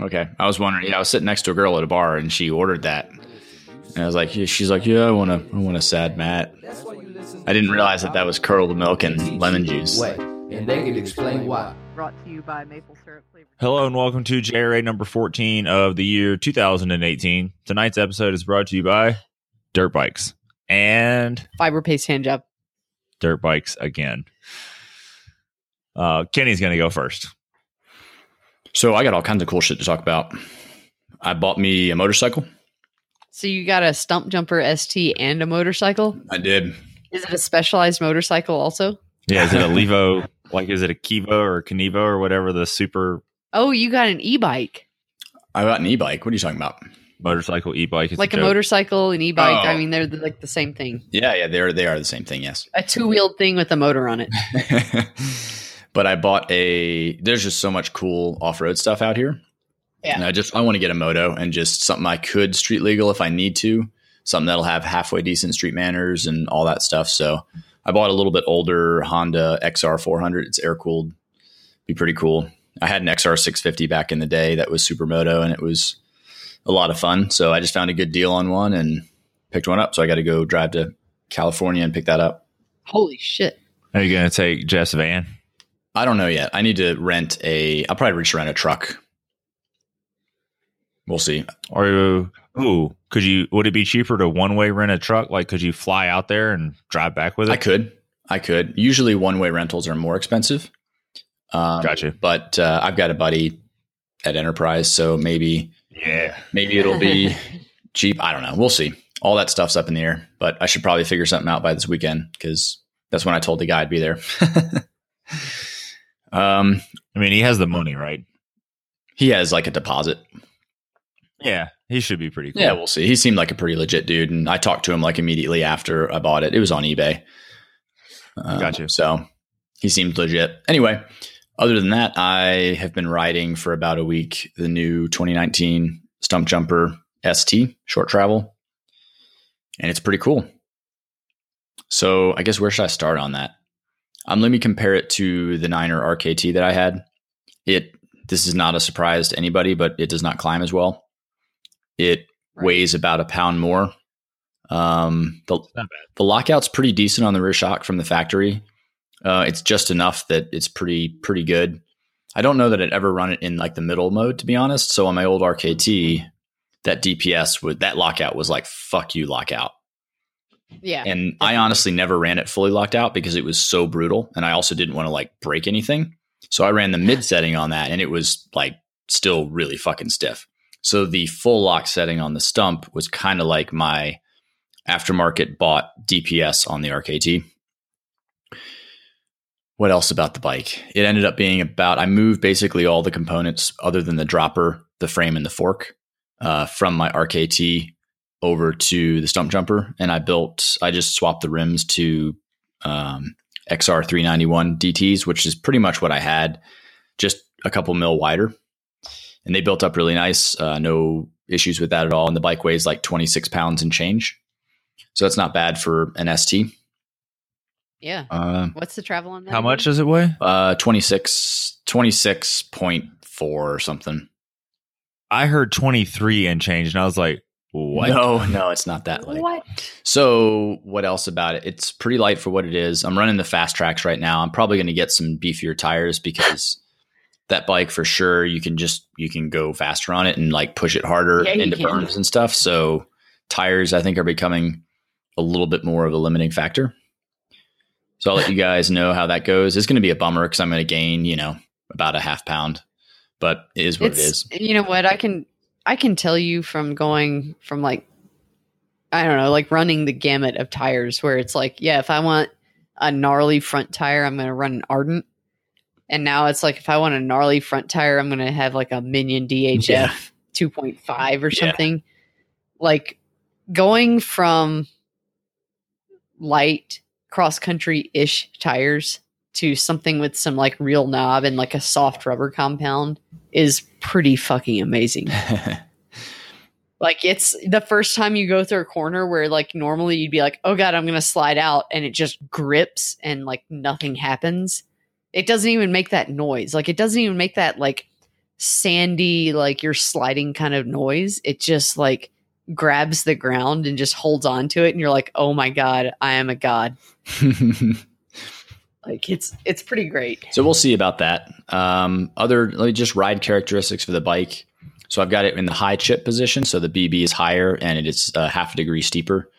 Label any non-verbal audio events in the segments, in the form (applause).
Okay. I was wondering. Yeah, I was sitting next to a girl at a bar and she ordered that. And I was like, yeah, she's like, yeah, I want a, I want a sad Matt. I didn't realize that that was curdled milk and lemon juice. Way, and they can explain why. Brought to you by Maple Syrup Flavor. Hello and welcome to JRA number 14 of the year 2018. Tonight's episode is brought to you by Dirt Bikes and Fiber paste hand job. Dirt Bikes again. Uh, Kenny's going to go first. So I got all kinds of cool shit to talk about. I bought me a motorcycle. So you got a stump jumper ST and a motorcycle. I did. Is it a specialized motorcycle also? Yeah, is it a (laughs) Levo? like, is it a Kivo or a Kenevo or whatever the super Oh, you got an e-bike. I got an e-bike. What are you talking about? motorcycle e-bike? Like a joke. motorcycle, and e-bike. Oh. I mean, they're the, like the same thing. Yeah, yeah, they're they are the same thing. Yes. A two-wheeled thing with a motor on it. (laughs) but I bought a. There's just so much cool off road stuff out here. Yeah. And I just I want to get a moto and just something I could street legal if I need to. Something that'll have halfway decent street manners and all that stuff. So I bought a little bit older Honda XR 400. It's air cooled. Be pretty cool. I had an XR 650 back in the day that was supermoto and it was a lot of fun. So I just found a good deal on one and picked one up. So I got to go drive to California and pick that up. Holy shit! Are you going to take Jeff's van? I don't know yet. I need to rent a. I'll probably reach rent a truck. We'll see. Or ooh, could you? Would it be cheaper to one way rent a truck? Like, could you fly out there and drive back with it? I could. I could. Usually, one way rentals are more expensive. Um, Gotcha. But uh, I've got a buddy at Enterprise, so maybe Yeah. maybe it'll be (laughs) cheap. I don't know. We'll see. All that stuff's up in the air, but I should probably figure something out by this weekend because that's when I told the guy I'd be there. (laughs) um, I mean, he has the money, right? he has like a deposit. Yeah, he should be pretty cool. Yeah, we'll see. He seemed like a pretty legit dude, and I talked to him like immediately after I bought it. It was on eBay. Um, Gotcha. So he seemed legit. Anyway, other than that, I have been riding for about a week the new 2019 Stump Jumper ST short travel, and it's pretty cool. So I guess where should I start on that? Um, let me compare it to the Niner RKT that I had. It this is not a surprise to anybody, but it does not climb as well. It Right. weighs about a pound more. Um, the the lockout's pretty decent on the rear shock from the factory. Uh, it's just enough that it's pretty pretty good. I don't know that I'd ever run it in like the middle mode to be honest. So on my old RKT, that DPS would that lockout was like fuck you lockout. Yeah. And I honestly never ran it fully locked out because it was so brutal. And I also didn't want to like break anything. So I ran the mid (sighs) setting on that and it was like still really fucking stiff. So the full lock setting on the stump was kind of like my aftermarket bought DPS on the RKT. What else about the bike? It ended up being about, I moved basically all the components other than the dropper, the frame, and the fork uh, from my RKT over to the stump jumper and I built I just swapped the rims to um, XR 391 DTs which is pretty much what I had just a couple mil wider and they built up really nice uh, no issues with that at all and the bike weighs like 26 pounds and change so that's not bad for an ST yeah. uh, What's the travel on that? How much does it weigh? uh, 26 26.4 or something I heard 23 and change, and I was like, what? no no it's not that light What? So, what else about it? It's pretty light for what it is. I'm running the fast tracks right now. I'm probably going to get some beefier tires because that bike for sure you can just you can go faster on it and like push it harder Yeah, into can. berms and stuff. So, tires I think are becoming a little bit more of a limiting factor. So, I'll let you guys know how that goes. It's going to be a bummer because I'm going to gain, you know, about a half pound, but it is what it is. You know what? I can I can tell you from going from like I don't know, like running the gamut of tires where it's like, yeah, if I want a gnarly front tire, I'm going to run an Ardent. And now it's like if I want a gnarly front tire, I'm going to have like a Minion DHF Yeah. 2.5 or Yeah. something. Like going from light cross country ish tires to something with some like real knob and like a soft rubber compound is pretty fucking amazing. (laughs) Like it's the first time you go through a corner where like normally you'd be like, "Oh god, I'm going to slide out," and it just grips and like nothing happens. It doesn't even make that noise. Like it doesn't even make that like sandy, like you're sliding kind of noise. It just like grabs the ground and just holds on to it, and you're like, oh my god, I am a god. (laughs) Like it's it's pretty great. So we'll see about that. Um, other, let me just ride characteristics for the bike. So I've got it in the high chip position, so the BB is higher and it is a half a degree steeper.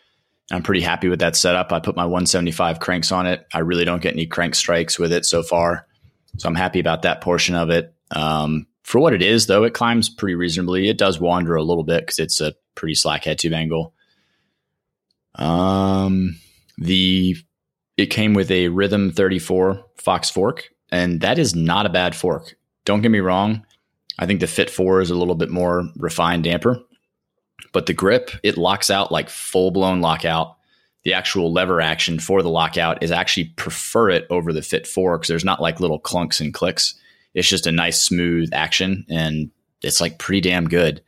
I'm pretty happy with that setup. I put my 175 cranks on it. I really don't get any crank strikes with it so far, so I'm happy about that portion of it. Um, for what it is, though, it climbs pretty reasonably. It does wander a little bit because it's a pretty slack head tube angle. Um, the it came with a Rhythm 34 Fox fork, and that is not a bad fork. Don't get me wrong. I think the Fit 4 is a little bit more refined damper, but the grip, it locks out like full blown lockout. The actual lever action for the lockout is actually prefer it over the Fit 4 because there's not like little clunks and clicks. It's just a nice smooth action and it's like pretty damn good.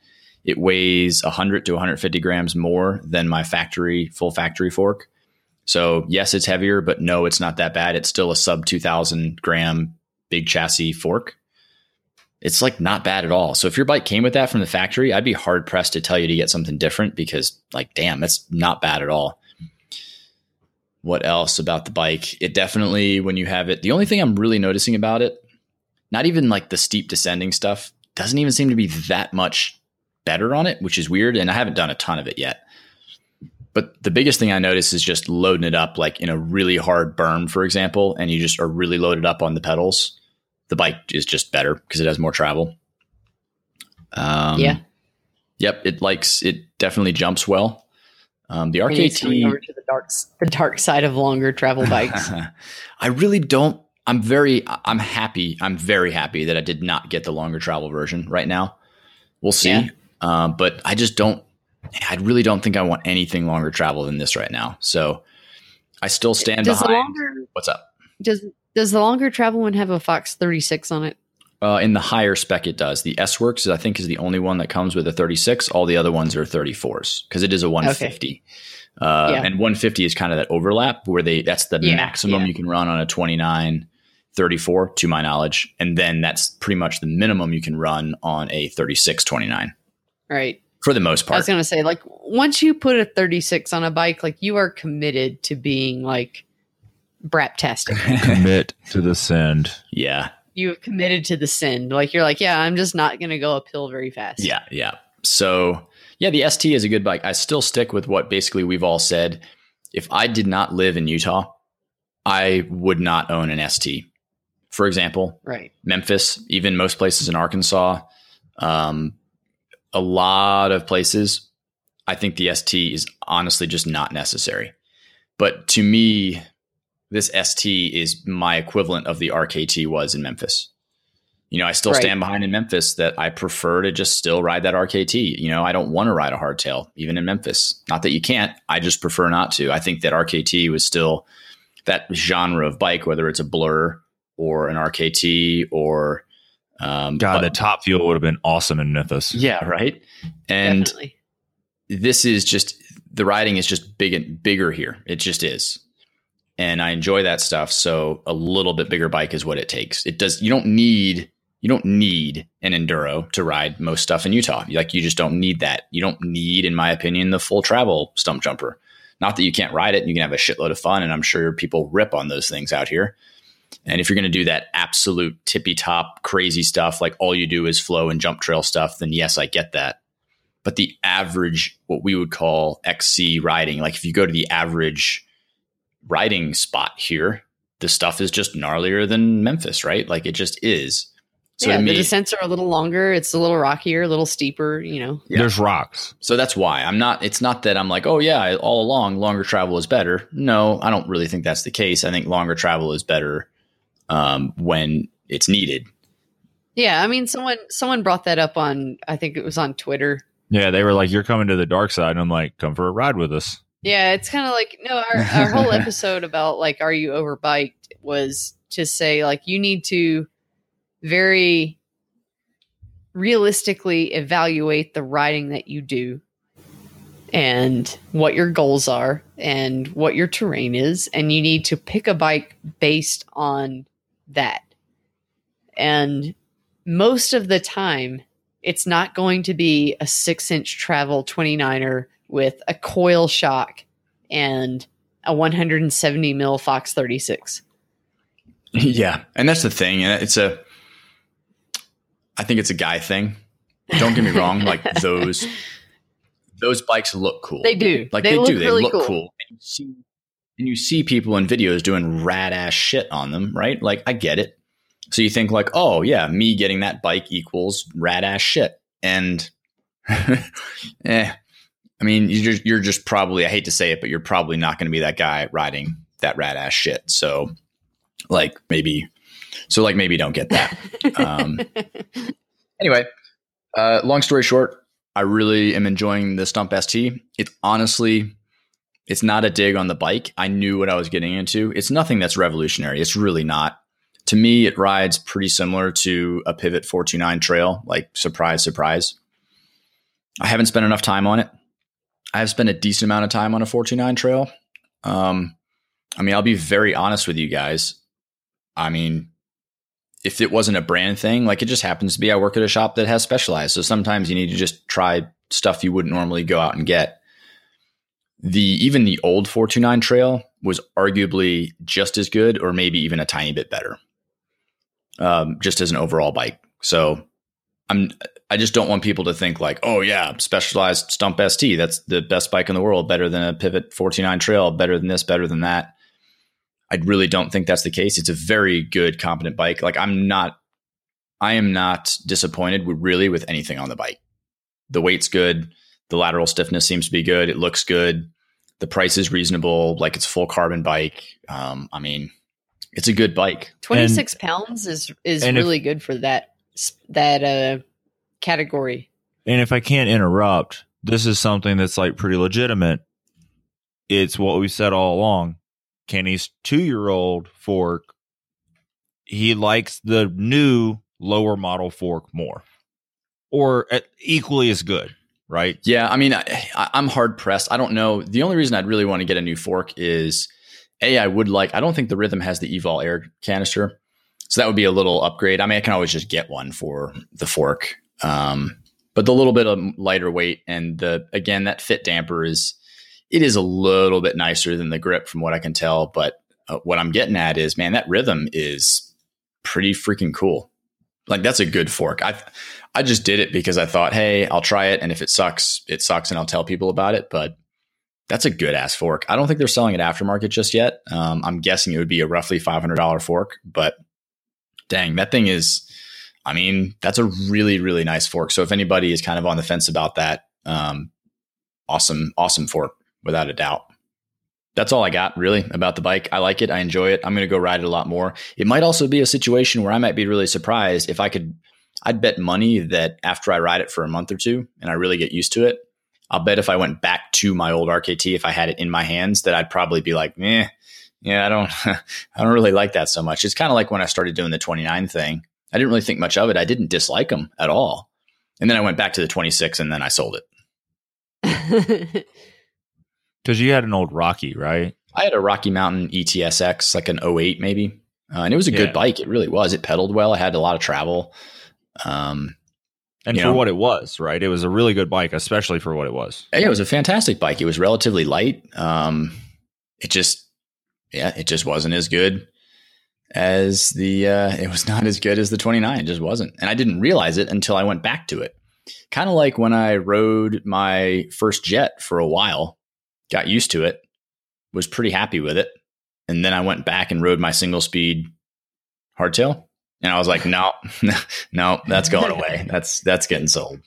It weighs 100 to 150 grams more than my factory full factory fork. So yes, it's heavier, but no, it's not that bad. It's still a sub 2000 gram big chassis fork. It's like not bad at all. So if your bike came with that from the factory, I'd be hard pressed to tell you to get something different because like, damn, that's not bad at all. What else about the bike? It definitely, when you have it, the only thing I'm really noticing about it, not even like the steep descending stuff, doesn't even seem to be that much better on it, which is weird. And I haven't done a ton of it yet. But the biggest thing I notice is just loading it up like in a really hard berm, for example, and you just are really loaded up on the pedals. The bike is just better because it has more travel. Um, yeah. Yep. It likes, it definitely jumps well. Um, the RKT. over to the dark the dark side of longer travel bikes. (laughs) I really don't. I'm very. I'm happy. I'm very happy that I did not get the longer travel version right now. We'll see. Yeah. Um, but I just don't. I really don't think I want anything longer travel than this right now. So I still stand does behind. longer What's up? does does the longer travel one have a Fox 36 on it? Uh, in the higher spec, it does. The S Works, I think, is the only one that comes with a 36. All the other ones are 34s because it is a 150. Uh, Yeah. And 150 is kind of that overlap where they that's the Yeah, maximum yeah. you can run on a 29, 34, to my knowledge. And then that's pretty much the minimum you can run on a 36, 29 Right. For the most part. I was gonna say, like, once you put a 36 on a bike, like you are committed to being like braptastic. (laughs) Commit to the send. yeah. you have committed to the sin. Like you're like, yeah, I'm just not gonna go uphill very fast. Yeah, yeah. So yeah, the ST is a good bike. I still stick with what basically we've all said. If I did not live in Utah, I would not own an ST. For example, Right. Memphis, even most places in Arkansas, um, a lot of places, I think the ST is honestly just not necessary. But to me, this ST is my equivalent of the RKT was in Memphis. You know, I still Right. stand behind in Memphis that I prefer to just still ride that RKT. You know, I don't want to ride a hardtail, even in Memphis. Not that you can't, I just prefer not to. I think that RKT was still that genre of bike, whether it's a blur or an RKT or um, God, but- the top fuel would have been awesome in Memphis. yeah, right. And Definitely. this is just the riding is just big and bigger here. It just is. And I enjoy that stuff. So a little bit bigger bike is what it takes. It does you don't need you don't need an enduro to ride most stuff in Utah. Like you just don't need that. You don't need, in my opinion, the full travel stump jumper. Not that you can't ride it and you can have a shitload of fun. And I'm sure people rip on those things out here. And if you're going to do that absolute tippy top crazy stuff, like all you do is flow and jump trail stuff, then yes, I get that but the average what we would call XC riding, like if you go to the average riding spot here, the stuff is just gnarlier than Memphis, right? Like it just is. So yeah, to the descents are a little longer. It's a little rockier, a little steeper. You know. Yeah. There's rocks. so that's why I'm not. It's not that I'm like, oh yeah, all along longer travel is better. No, I don't really think that's the case. I think longer travel is better um, when it's needed. Yeah, I mean, someone someone brought that up on. I think it was on Twitter. Yeah, they were like, "You're coming to the dark side," and I'm like, "Come for a ride with us." Yeah, it's kind of like no. Our, our whole episode about like, are you overbiked was to say like you need to very realistically evaluate the riding that you do and what your goals are and what your terrain is and you need to pick a bike based on that and most of the time, it's not going to be a six inch travel 29er with a coil shock and a 170 mil Fox 36. (laughs) Yeah, and that's the thing, and it's a. I think it's a guy thing. Don't get me wrong; (laughs) like those, those bikes look cool. They do. Like They they, look do. They look cool. cool. And you see, and you see people in videos doing rad ass shit on them, right? Like I get it. So you think like, oh yeah, me getting that bike equals rad ass shit, and (laughs) eh, I mean, you're just, you're just probably I hate to say it, but you're probably not going to be that guy riding that rad ass shit. So like maybe, so like maybe don't get that. Um, (laughs) anyway, uh, long story short, I really am enjoying the Stump ST. It's honestly, it's not a dig on the bike. I knew what I was getting into. It's nothing that's revolutionary. It's really not. To me, it rides pretty similar to a Pivot 429 trail. Like, surprise, surprise. I haven't spent enough time on it. I have spent a decent amount of time on a 429 trail. Um, I mean, I'll be very honest with you guys. I mean, if it wasn't a brand thing, like it just happens to be, I work at a shop that has specialized. So sometimes you need to just try stuff you wouldn't normally go out and get. The even the old 429 trail was arguably just as good, or maybe even a tiny bit better. Um, just as an overall bike. So I'm I just don't want people to think like, oh yeah, specialized stump ST, that's the best bike in the world, better than a pivot 49 trail, better than this, better than that. I really don't think that's the case. It's a very good, competent bike. Like I'm not, I am not disappointed really with anything on the bike. The weight's good. The lateral stiffness seems to be good. It looks good. The price is reasonable. Like it's a full carbon bike. Um, I mean, it's a good bike. 26 pounds is is and if- really good for that that uh category. And if I can't interrupt, this is something that's like pretty legitimate. It's what we said all along. Kenny's two year old fork, he likes the new lower model fork more or at, equally as good, right? Yeah, I mean, I, I'm hard pressed. I don't know. The only reason I'd really want to get a new fork is a. I would like. I don't think the Rhythm has the Evol Air canister, so that would be a little upgrade. I mean, I can always just get one for the fork, um, but the little bit of lighter weight and the again that fit damper is it is a little bit nicer than the grip from what I can tell. But uh, what I'm getting at is, man, that Rhythm is pretty freaking cool. Like that's a good fork. I I just did it because I thought, hey, I'll try it, and if it sucks, it sucks, and I'll tell people about it. But that's a good ass fork. I don't think they're selling it aftermarket just yet. Um, I'm guessing it would be a roughly five hundred dollar fork, but dang, that thing is. I mean, that's a really really nice fork. So if anybody is kind of on the fence about that, um, awesome awesome fork without a doubt. That's all I got really about the bike. I like it. I enjoy it. I'm going to go ride it a lot more. It might also be a situation where I might be really surprised if I could I'd bet money that after I ride it for a month or two and I really get used to it, I'll bet if I went back to my old RKT, if I had it in my hands, that I'd probably be like, eh, yeah, I don't, (laughs) I don't really like that so much. It's kind of like when I started doing the 29 thing. I didn't really think much of it. I didn't dislike them at all. And then I went back to the 26 and then I sold it. (laughs) Because you had an old Rocky, right? I had a Rocky Mountain ETSX, like an 08 maybe. Uh, and it was a Yeah. good bike. It really was. It pedaled well. I had a lot of travel. Um, And for know? what it was, right? It was a really good bike, especially for what it was. Yeah, it was a fantastic bike. It was relatively light. Um, it just, yeah, it just wasn't as good as the. Uh, it was not as good as the 29. It just wasn't, and I didn't realize it until I went back to it. Kind of like when I rode my first jet for a while, got used to it, was pretty happy with it, and then I went back and rode my single speed hardtail, and I was like, no, (laughs) no, that's (laughs) going away. That's that's getting sold.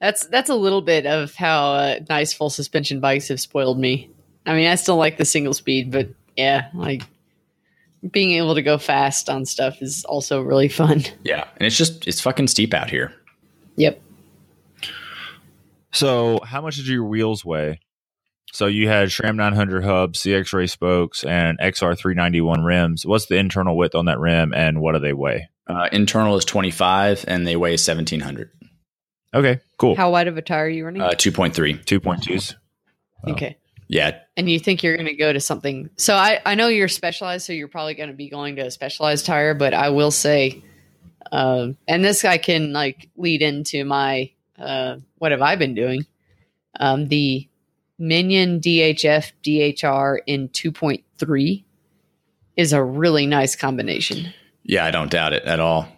That's that's a little bit of how uh, nice full suspension bikes have spoiled me. I mean, I still like the single speed, but yeah, like being able to go fast on stuff is also really fun. (laughs) Yeah, and it's just it's fucking steep out here. Yep. So, how much did your wheels weigh? So you had SRAM 900 hub, CX Ray spokes, and XR 391 rims. What's the internal width on that rim, and what do they weigh? Uh, internal is 25 and they weigh 1700. Okay, cool. How wide of a tire are you running? Uh, 2.3. Two point twos. okay. Yeah. And you think you're going to go to something. So I, I know you're specialized, so you're probably going to be going to a specialized tire, but I will say Um, and this I can like lead into my uh, what have I been doing? Um, the Minion DHF DHR in 2.3 is a really nice combination. Yeah, I don't doubt it at all.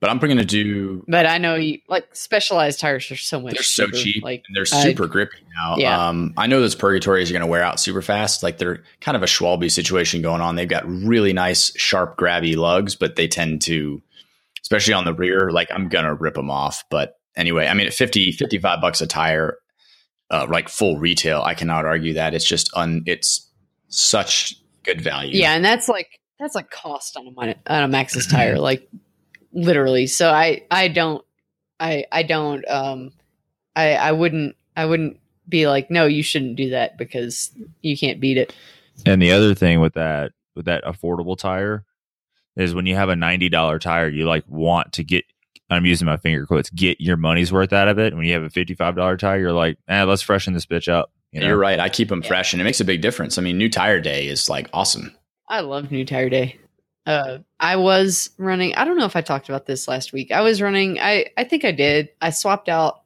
But I'm going to do. But I know you like specialized tires are so much. They're so cheaper. cheap Like and they're I- super grippy now. Yeah. Um, I know those purgatories are going to wear out super fast. Like they're kind of a Schwalbe situation going on. They've got really nice, sharp, grabby lugs, but they tend to, especially on the rear, like I'm going to rip them off. But anyway, I mean, at 50, 55 bucks a tire, uh, like full retail, I cannot argue that. It's just un, it's such good value. Yeah, and that's like that's like cost on a mon- on a Maxxis tire, like literally. So I I don't I I don't um I I wouldn't I wouldn't be like no you shouldn't do that because you can't beat it. And the other thing with that with that affordable tire is when you have a ninety dollar tire, you like want to get. I'm using my finger quotes. Get your money's worth out of it. When you have a fifty five dollar tire, you're like, eh, let's freshen this bitch up. You know? You're right. I keep them Yeah. fresh and it makes a big difference. I mean, new tire day is like awesome. I love New Tire Day. Uh, I was running. I don't know if I talked about this last week. I was running. I I think I did. I swapped out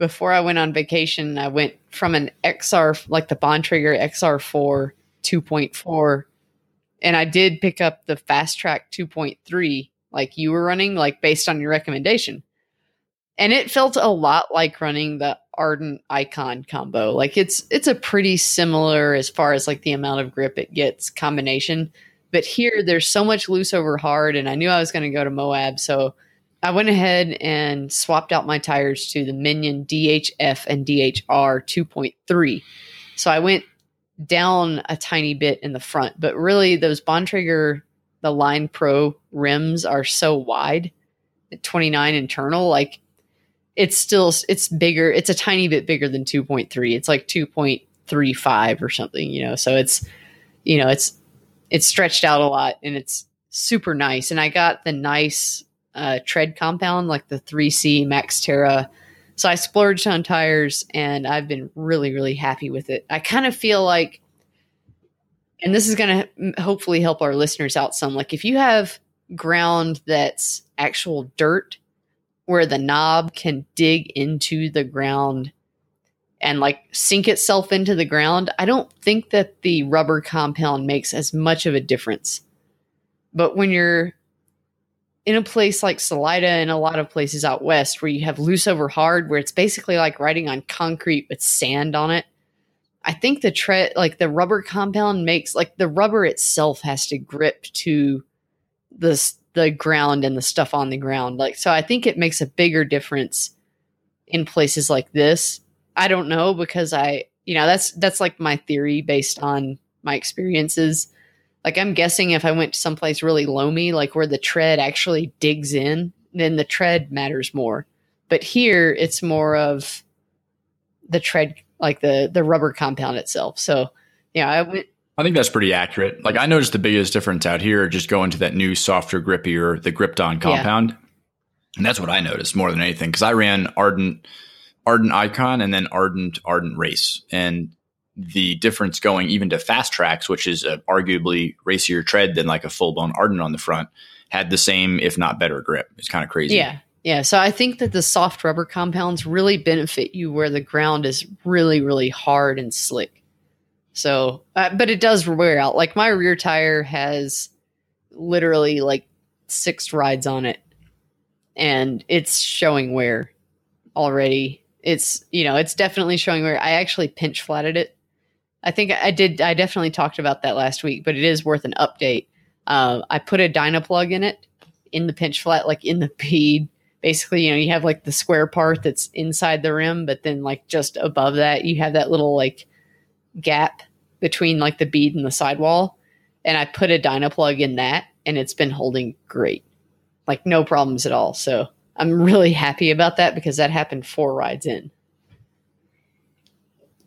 before I went on vacation. I went from an XR like the Bontrager XR4 2.4, and I did pick up the Fast Track 2.3 like you were running, like based on your recommendation. And it felt a lot like running the Ardent Icon combo. Like it's it's a pretty similar as far as like the amount of grip it gets combination. But here there's so much loose over hard, and I knew I was going to go to Moab, so I went ahead and swapped out my tires to the Minion DHF and DHR 2.3. So I went down a tiny bit in the front, but really those Bontrager, the Line Pro rims are so wide, 29 internal, like it's still it's bigger. It's a tiny bit bigger than 2.3. It's like 2.35 or something, you know. So it's you know, it's it's stretched out a lot and it's super nice. And I got the nice uh, tread compound, like the 3C MaxxTerra. So I splurged on tires and I've been really, really happy with it. I kind of feel like, and this is going to hopefully help our listeners out some. Like if you have ground that's actual dirt where the knob can dig into the ground and like sink itself into the ground, I don't think that the rubber compound makes as much of a difference. But when you're in a place like Salida and a lot of places out west where you have loose over hard, where it's basically like riding on concrete with sand on it, I think the tread, like the rubber compound makes like the rubber itself has to grip to the the ground and the stuff on the ground. Like so, I think it makes a bigger difference in places like this. I don't know because I, you know, that's that's like my theory based on my experiences. Like I'm guessing if I went to someplace really loamy, like where the tread actually digs in, then the tread matters more. But here it's more of the tread, like the the rubber compound itself. So yeah, I went. I think that's pretty accurate. Like I noticed the biggest difference out here just going to that new softer, grippier, the Gripton compound. And that's what I noticed more than anything. Because I ran Ardent Ardent Icon and then Ardent Ardent Race. And the difference going even to fast tracks, which is a arguably racier tread than like a full blown Ardent on the front, had the same, if not better, grip. It's kind of crazy. Yeah. Yeah. So I think that the soft rubber compounds really benefit you where the ground is really, really hard and slick. So, uh, but it does wear out. Like my rear tire has literally like six rides on it and it's showing wear already. It's, you know, it's definitely showing wear. I actually pinch flatted it. I think I did. I definitely talked about that last week, but it is worth an update. Uh, I put a Dynaplug in it in the pinch flat, like in the (laughs) bead. Basically, you know, you have like the square part that's inside the rim, but then like just above that, you have that little like gap between like the bead and the sidewall. And I put a Dynaplug in that, and it's been holding great, like no problems at all. So I'm really happy about that because that happened four rides in.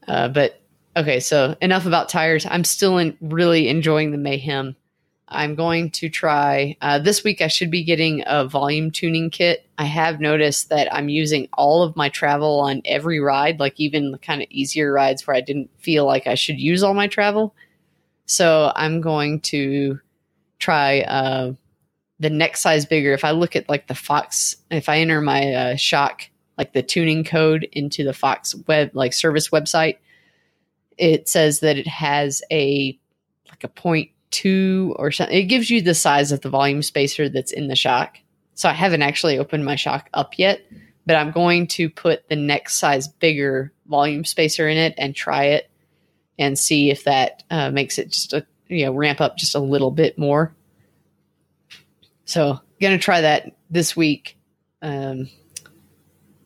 Uh, but okay, so enough about tires. I'm still in, really enjoying the mayhem. I'm going to try uh, this week. I should be getting a volume tuning kit. I have noticed that I'm using all of my travel on every ride, like even the kind of easier rides where I didn't feel like I should use all my travel. So I'm going to try uh, the next size bigger. If I look at like the Fox, if I enter my uh, shock, like the tuning code into the Fox web, like service website, it says that it has a like a point two or something. It gives you the size of the volume spacer that's in the shock. So I haven't actually opened my shock up yet, but I'm going to put the next size bigger volume spacer in it and try it and see if that uh, makes it just a you know ramp up just a little bit more. So gonna try that this week. Um,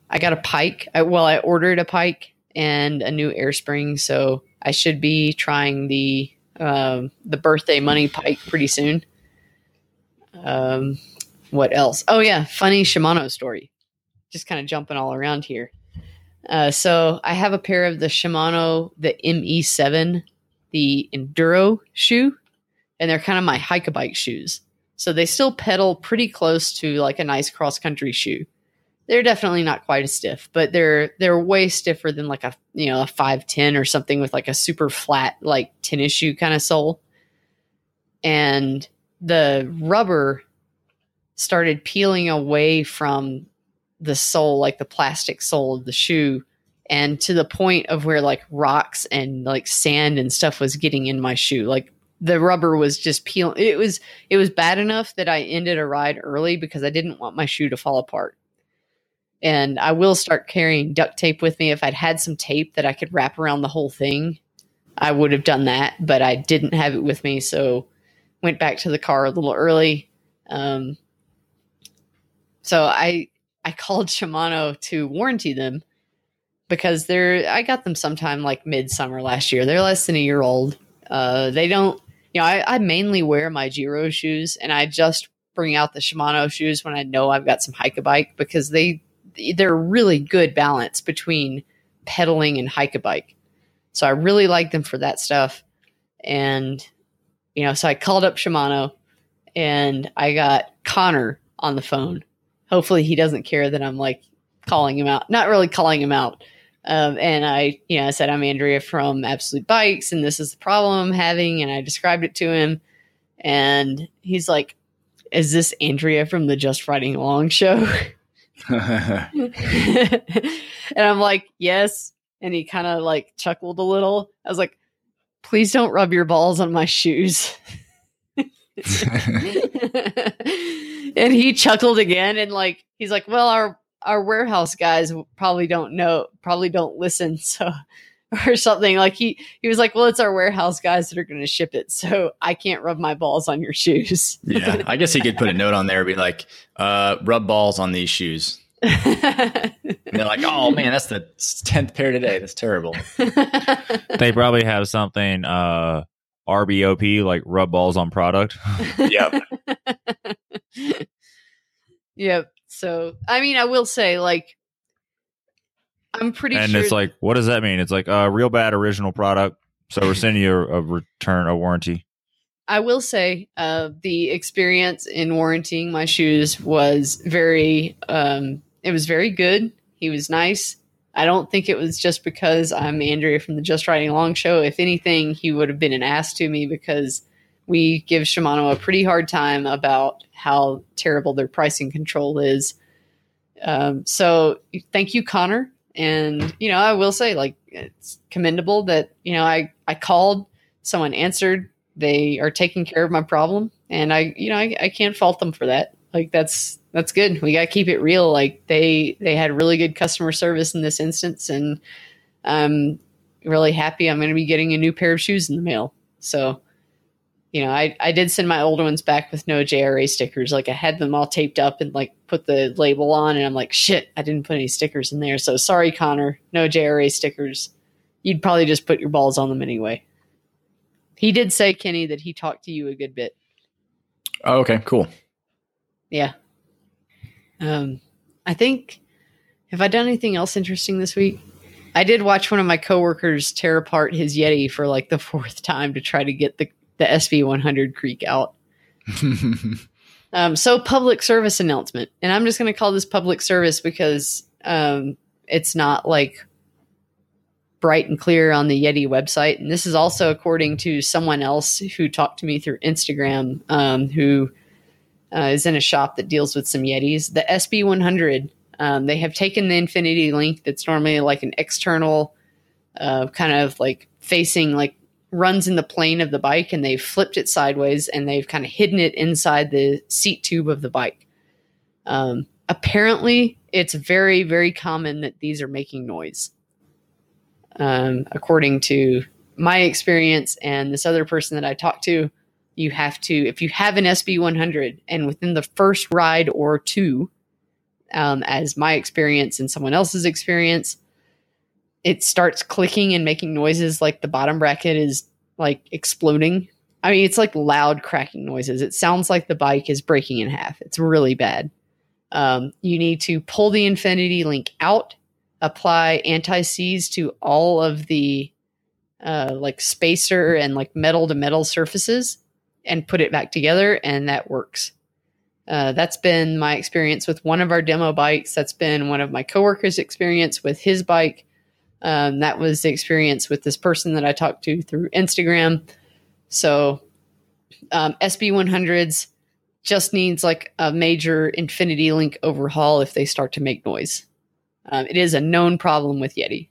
I got a pike. I, well, I ordered a pike and a new air spring, so I should be trying the um, the birthday money pike pretty soon. Um, what else? Oh yeah, funny Shimano story. Just kind of jumping all around here. Uh, so I have a pair of the Shimano the ME7, the enduro shoe, and they're kind of my hike bike shoes. So they still pedal pretty close to like a nice cross country shoe. They're definitely not quite as stiff, but they're they're way stiffer than like a you know a five ten or something with like a super flat like tennis shoe kind of sole. And the rubber started peeling away from the sole, like the plastic sole of the shoe, and to the point of where like rocks and like sand and stuff was getting in my shoe. Like the rubber was just peeling. It was it was bad enough that I ended a ride early because I didn't want my shoe to fall apart. And I will start carrying duct tape with me. If I'd had some tape that I could wrap around the whole thing, I would have done that. But I didn't have it with me, so went back to the car a little early. Um, so I I (laughs) called Shimano to warranty them because they're I got them sometime like midsummer last year. They're less than a year old. Uh, they don't you know I, I mainly wear my Giro shoes and I just bring out the Shimano shoes when I know I've got some hike a bike because they they're really good balance between pedaling and hike a bike. So I really like them for that stuff. And you know, so I called up Shimano and I got Connor on the phone. Hopefully he doesn't care that I'm like calling him out. Not really calling him out. Um, and I, you know, I said, I'm Andrea from Absolute Bikes and this is the problem I'm having. And I described it to him. And he's like, Is this Andrea from the Just Riding Along show? (laughs) (laughs) and I'm like, Yes. And he kind of like chuckled a little. I was like, Please don't rub your balls on my shoes. (laughs) and he chuckled again and like he's like well our our warehouse guys probably don't know probably don't listen so (laughs) or something like he he was like well it's our warehouse guys that are going to ship it so i can't rub my balls on your shoes yeah, I guess he could put a note on there, be like, uh, "Rub balls on these shoes." And they're like, "Oh man, that's the tenth pair today. That's terrible." (laughs) They probably have something uh RBOP like rub balls on product. (laughs) yep. yep so i mean i will say like i'm pretty and sure it's like, what does that mean? It's like uh real bad original product. So we're (laughs) sending you a, a return, a warranty. I will say uh, the experience in warranting my shoes was very, um, it was very good. He was nice. I don't think it was just because I'm Andrea from the Just Riding Along show. If anything, he would have been an ass to me because we give Shimano a pretty hard time about how terrible their pricing control is. Um, so thank you, Connor. And you know, I will say, like, it's commendable that you know I I called, someone answered, they are taking care of my problem, and I you know I, I can't fault them for that. Like that's that's good. We got to keep it real. Like they they had really good customer service in this instance, and I'm really happy. I'm going to be getting a new pair of shoes in the mail. So you know, I, I did send my old ones back with no JRA stickers. Like I had them all taped up and like put the label on, and I'm like, shit, I didn't put any stickers in there. So sorry, Connor, no JRA stickers. You'd probably just put your balls on them anyway. He did say, Kenny, that he talked to you a good bit. Oh, okay, cool. Yeah. Um, I think have I done anything else interesting this week? I did watch one of my coworkers tear apart his Yeti for like the (laughs) fourth time to try to get the the SB100 creak out. (laughs) Um, so public service announcement, and I'm just going to call this public service because um, it's not like bright and clear on the Yeti website. And this is also according to someone else who talked to me through Instagram, um, who uh, is in a shop that deals with some Yetis. The SB100, um, they have taken the Infinity Link that's normally like an external, uh, kind of like facing like runs in the plane of the bike, and they've flipped it sideways and they've kind of hidden it inside the seat tube of the bike. Um, apparently, it's very very common that these are making noise. Um, according to my experience and this other person that I talked to, you have to, if you have an SB 100 and within the first ride or two, um, as my experience and someone else's experience, it starts clicking and making noises like the bottom bracket is like exploding. I mean, it's like loud cracking noises. It sounds like the bike is breaking in half. It's really bad. Um, you need to pull the Infinity Link out, apply anti seize to all of the uh, like spacer and like metal to metal surfaces and put it back together, and that works. Uh, that's been my experience with one of our demo bikes. That's been one of my coworkers' experience with his bike. Um, that was the experience with this person that I talked to through Instagram. So um, SB100s just needs like a major Infinity Link overhaul if they start to make noise. Um, it is a known problem with Yeti,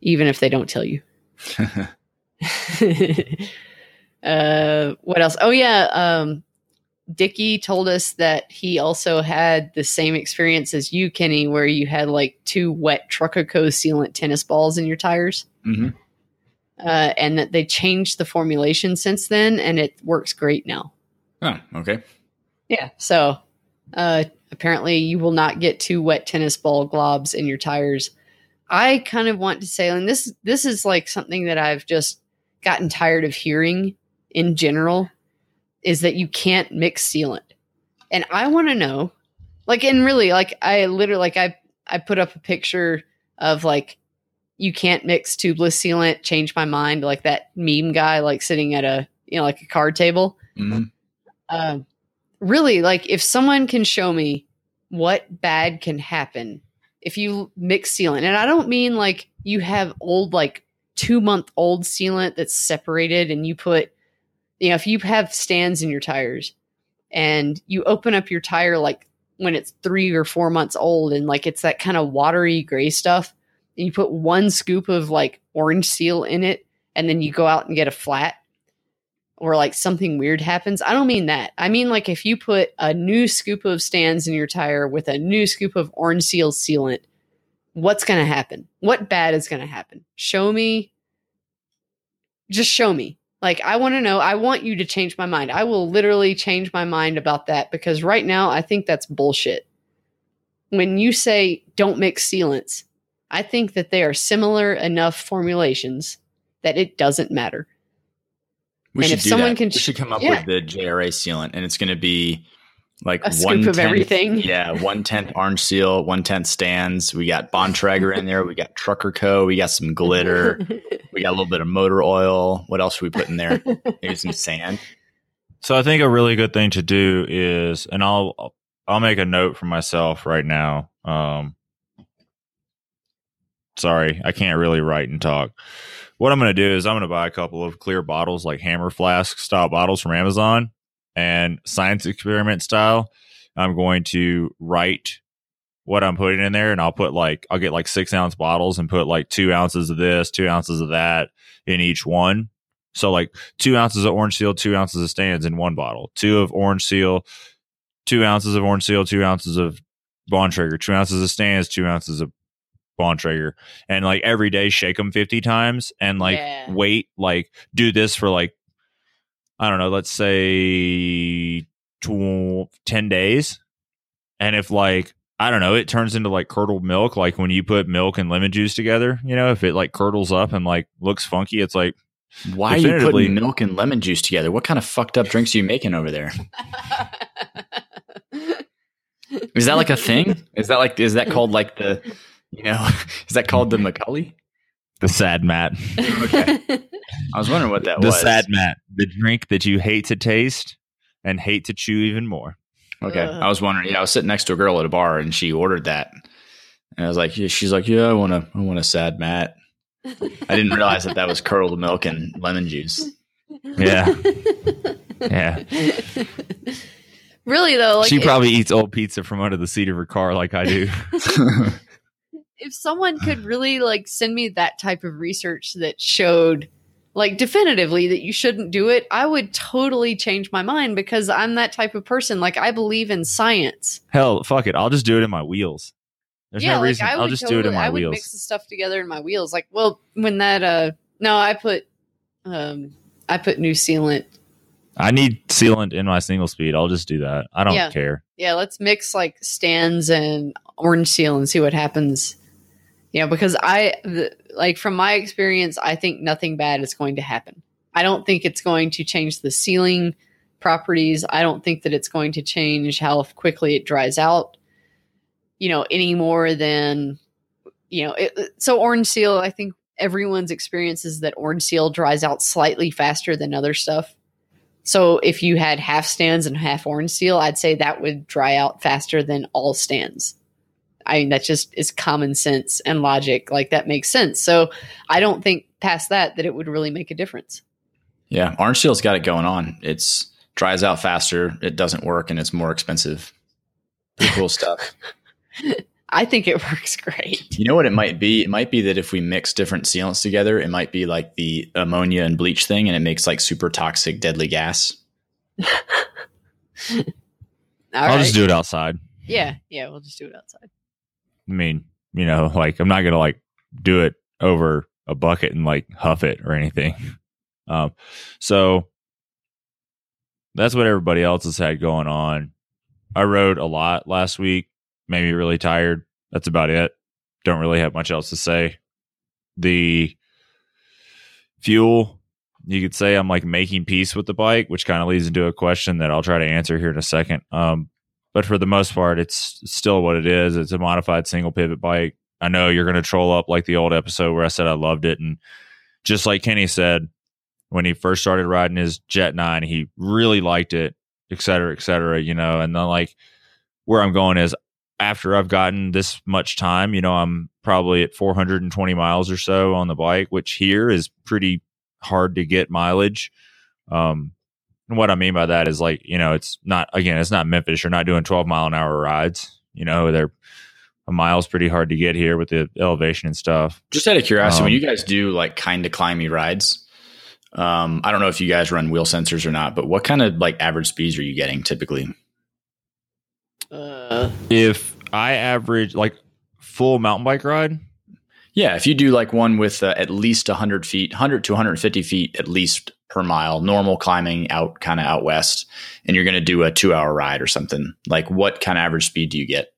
even if they don't tell you. (laughs) (laughs) uh, what else? Oh yeah, um, Dicky told us that he also had the same experience as you, Kenny, where you had like two wet Truckerco sealant tennis balls in your tires, hmm uh, and that they changed the formulation since then, and it works great now. Oh, okay. Yeah, so uh, apparently you will not get two wet tennis ball globs in your tires. I kind of want to say, and this this is like something that I've just gotten tired of hearing in general, is that you can't mix sealant, and I want to know, like, and really, like, I literally, like, I I put up a picture of like you can't mix tubeless sealant. Change my mind, like that meme guy, like sitting at a you know like a card table hmm uh, really like if someone can show me what bad can happen if you mix sealant and i don't mean like you have old like two month old sealant that's separated and you put you know if you have Stan's in your tires and you open up your tire like when it's three or four months old and like it's that kind of watery gray stuff and you put one scoop of like orange seal in it and then you go out and get a flat or like something weird happens. I don't mean that. I mean like if you put a new scoop of Stan's in your tire with a new scoop of orange seal sealant, what's going to happen? What bad is going to happen? Show me. Just show me. Like I want to know. I want you to change my mind. I will literally change my mind about that because right now I think that's bullshit. When you say don't mix sealants, I think that they are similar enough formulations that it doesn't matter. We And should if do someone that. can we sh- should come up yeah. with the JRA sealant, and it's going to be like A scoop one of everything. (laughs) Yeah, one tenth orange seal, one tenth Stan's. We got Bontrager in there. We got Trucker Co. We got some glitter. (laughs) we got a little bit of motor oil. What else should we put in there? Maybe some sand. So I think a really good thing to do is, and I'll I'll make a note for myself right now. Um, sorry, I can't really write and talk. What I'm going to do is I'm going to buy a couple of clear bottles, like Hammer Flask style bottles from Amazon, and science experiment style. I'm going to write what I'm putting in there, and I'll put like I'll get like six ounce bottles and put like two ounces of this, two ounces of that in each one. So like two ounces of orange seal, two ounces of Stan's in one bottle, two of orange seal, two ounces of orange seal, two ounces of Bontrager, two ounces of Stan's, two ounces of Bontrager, and like every day shake them 50 times and like Yeah. wait, like do this for like, I don't know, let's say tw- 10 days. And if like, I don't know, it turns into like curdled milk, like when you put milk and lemon juice together, you know, if it like curdles up and like looks funky, it's like, Why are you putting milk and lemon juice together? What kind of fucked up drinks are you making over there? Is that like a thing? Is that like is that called like the you know (laughs) is that called the Macaulay? The sad mat. Okay. I was wondering what that the was. The sad mat, the drink that you hate to taste and hate to chew even more. Okay. Ugh. I was wondering. Yeah, I was sitting next to a girl at a bar and she ordered that. And I was like, yeah, she's like, yeah, I want to, I want a sad mat. I didn't realize that that was curdled milk and lemon juice. Yeah. (laughs) Yeah. really though, like she if- probably eats old pizza from under the seat of her car like I do. (laughs) (laughs) if someone could really like send me that type of research that showed like definitively that you shouldn't do it, I would totally change my mind because I'm that type of person. Like I believe in science. Hell, fuck it. I'll just do it in my wheels. There's no like, reason. I I'll would just do it in my I would wheels. mix the stuff together in my wheels. Like, well, when that uh no, I put um I put new sealant. I need sealant in my single speed. I'll just do that. I don't Yeah. care. Yeah, let's mix like Stan's and orange seal and see what happens. You know, because I the, like from my experience, I think nothing bad is going to happen. I don't think it's going to change the sealing properties. I don't think that it's going to change how quickly it dries out. You know, any more than you know. It, so orange seal, I think everyone's experience is that orange seal dries out slightly faster than other stuff. So if you had half Stan's and half orange seal, I'd say that would dry out faster than all Stan's. I mean, that just is common sense and logic. Like that makes sense. So I don't think past that that it would really make a difference. yeah, Orange Seal's got it going on. It's dries out faster, it doesn't work, and it's more expensive. Pretty cool stuff. (laughs) I think it works great. You know what it might be? It might be that if we mix different sealants together, it might be like the ammonia and bleach thing, and it makes like super toxic, deadly gas. (laughs) I'll right. just do it outside. Yeah, yeah, we'll just do it outside. I mean, you know, (laughs) like I'm not gonna like do it over a bucket and like huff it or anything. (laughs) Um, so that's what everybody else has had going on. I rode a lot last week, made me really tired. That's about it. Don't really have much else to say. The fuel, you could say I'm like making peace with the bike, which kind of leads into a question that I'll try to answer here in a second. Um, but for the most part, it's still what it is. It's a modified single pivot bike. I know you're going to troll up like the old episode where I said I loved it. And just like Kenny said, when he first started riding his Jet 9, he really liked it, et cetera, et cetera, you know. And then, like, where I'm going is after I've gotten this much time, you know, I'm probably at 420 miles or so on the bike, which here is pretty hard to get mileage. Um, and what I mean by that is like, you know, it's not, again, it's not Memphis. You're not doing 12 mile an hour rides. You know, they're a mile's pretty hard to get here with the elevation and stuff. Just out of curiosity, when Um, you guys do like kind of climby rides, um, I don't know if you guys run wheel sensors or not, but what kind of like average speeds are you getting typically? Uh, If I average like full mountain bike ride, Yeah, if you do like one with uh, at least 100 feet, 100 to 150 feet at least per mile, normal climbing out kind of out west, and you're going to do a two hour ride or something, like what kind of average speed do you get?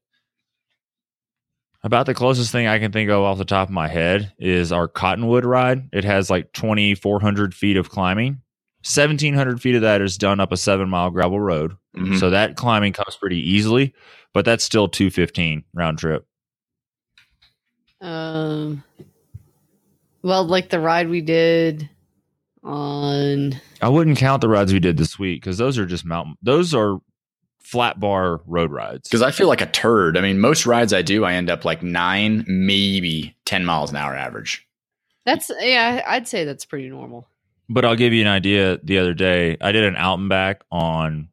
About the closest thing I can think of off the top of my head is our Cottonwood ride. It has like 2,400 feet of climbing. 1,700 feet of that is done up a seven mile gravel road. Mhm. So that climbing comes pretty easily, but that's still 215 round trip. um, well, like the ride we did on I wouldn't count the rides we did this week because those are just mountain, those are flat bar road rides. Because I feel like a turd. I mean, most rides I do, I end up like nine, maybe 10 miles an hour average. that's yeah, I'd say that's pretty normal. But I'll give you an idea. The other day, I did an out and back on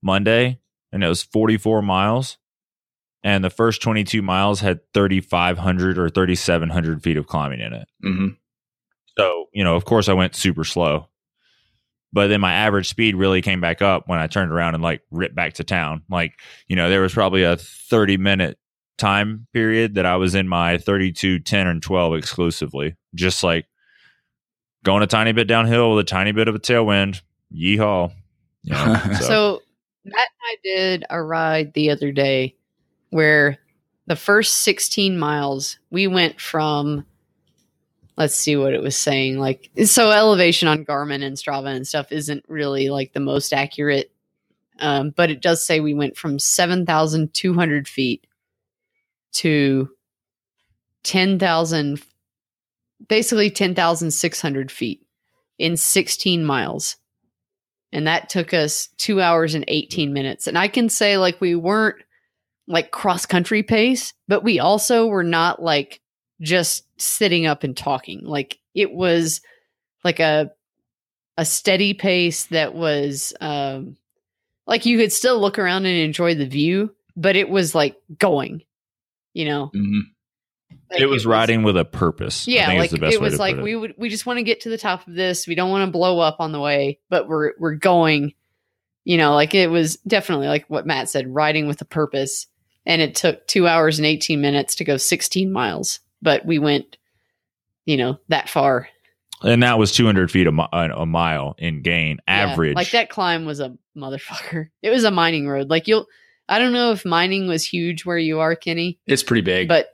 Monday, and it was 44 miles. And the first 22 miles had 3,500 or 3,700 feet of climbing in it. hmm So, you know, of course, I went super slow. But then my average speed really came back up when I turned around and like ripped back to town. Like, you know, there was probably a 30 minute time period that I was in my 32, 10, and 12 exclusively. Just like going a tiny bit downhill with a tiny bit of a tailwind. Yeehaw. You know, (laughs) so, So Matt and I did a ride the other day where the first 16 miles we went from let's see what it was saying. Like so elevation on Garmin and Strava and stuff isn't really like the most accurate um, but it does say we went from 7,200 feet to 10,000 basically 10,600 feet in 16 miles. And that took us two hours and 18 minutes. And i can say like we weren't like cross country pace but we also were not like just sitting up and talking like it was like a a steady pace that was um like you could still look around and enjoy the view, but it was like going, you know. Mhm. Like, it was riding with a purpose. Yeah, like the best it was like it. we would we just want to get to the top of this. We don't want to blow up on the way, but we're we're going. You know, like it was definitely like what Matt said, riding with a purpose. And it took two hours and eighteen minutes to go sixteen miles, but we went, you know, that far. and that was 200 feet a, mi- uh, a mile in gain Yeah, average. like that climb was a motherfucker. (laughs) It was a mining road. Like you'll, I don't know if mining was huge where you are, Kenny, It's pretty big. but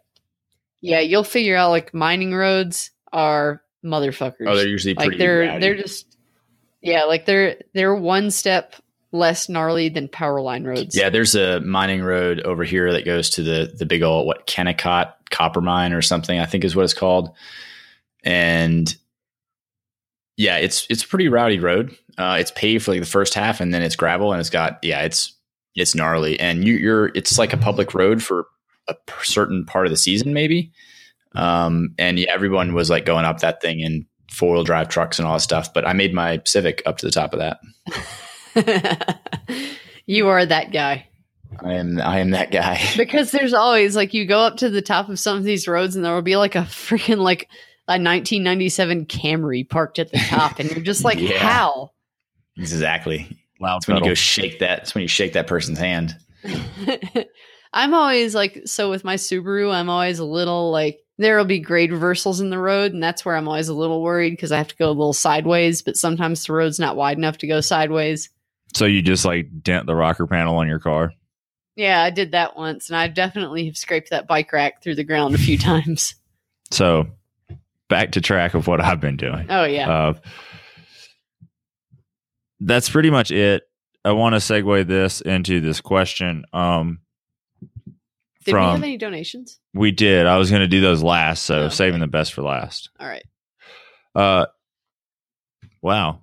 yeah, you'll figure out like mining roads are motherfuckers. oh, they're usually like they're rowdy. they're just yeah, like they're they're one step less gnarly than power line roads. Yeah, there's a mining road over here that goes to the the big old what Kennecott copper mine or something, I think is what it's called. And yeah, it's it's a pretty rowdy road. Uh, it's paved for like the first half, and then it's gravel, and it's got yeah, it's it's gnarly, and you, you're it's like a public road for a certain part of the season, maybe. Um, and yeah, everyone was like going up that thing in four wheel drive trucks and all that stuff. But I made my Civic up to the top of that. (laughs) (laughs) you are that guy. I am I am that guy. (laughs) because there's always like you go up to the top of some of these roads and there will be like a freaking like a 1997 Camry parked at the top and you're just like (laughs) Yeah. how exactly. loud That's when you go shake that. it's when you shake that person's hand. I'm always like so with my Subaru I'm always a little like there will be grade reversals in the road and that's where I'm always a little worried because I have to go a little sideways but sometimes the road's not wide enough to go sideways. So you just like dent the rocker panel on your car. Yeah, I did that once and I definitely have scraped that bike rack through the ground a few (laughs) times. So back to track of what I've been doing. Oh yeah. Uh, that's pretty much it. I want to segue this into this question. Um, Did we from have any donations? we did. I was going to do those last, so Oh, okay. saving the best for last. All right. Uh, wow.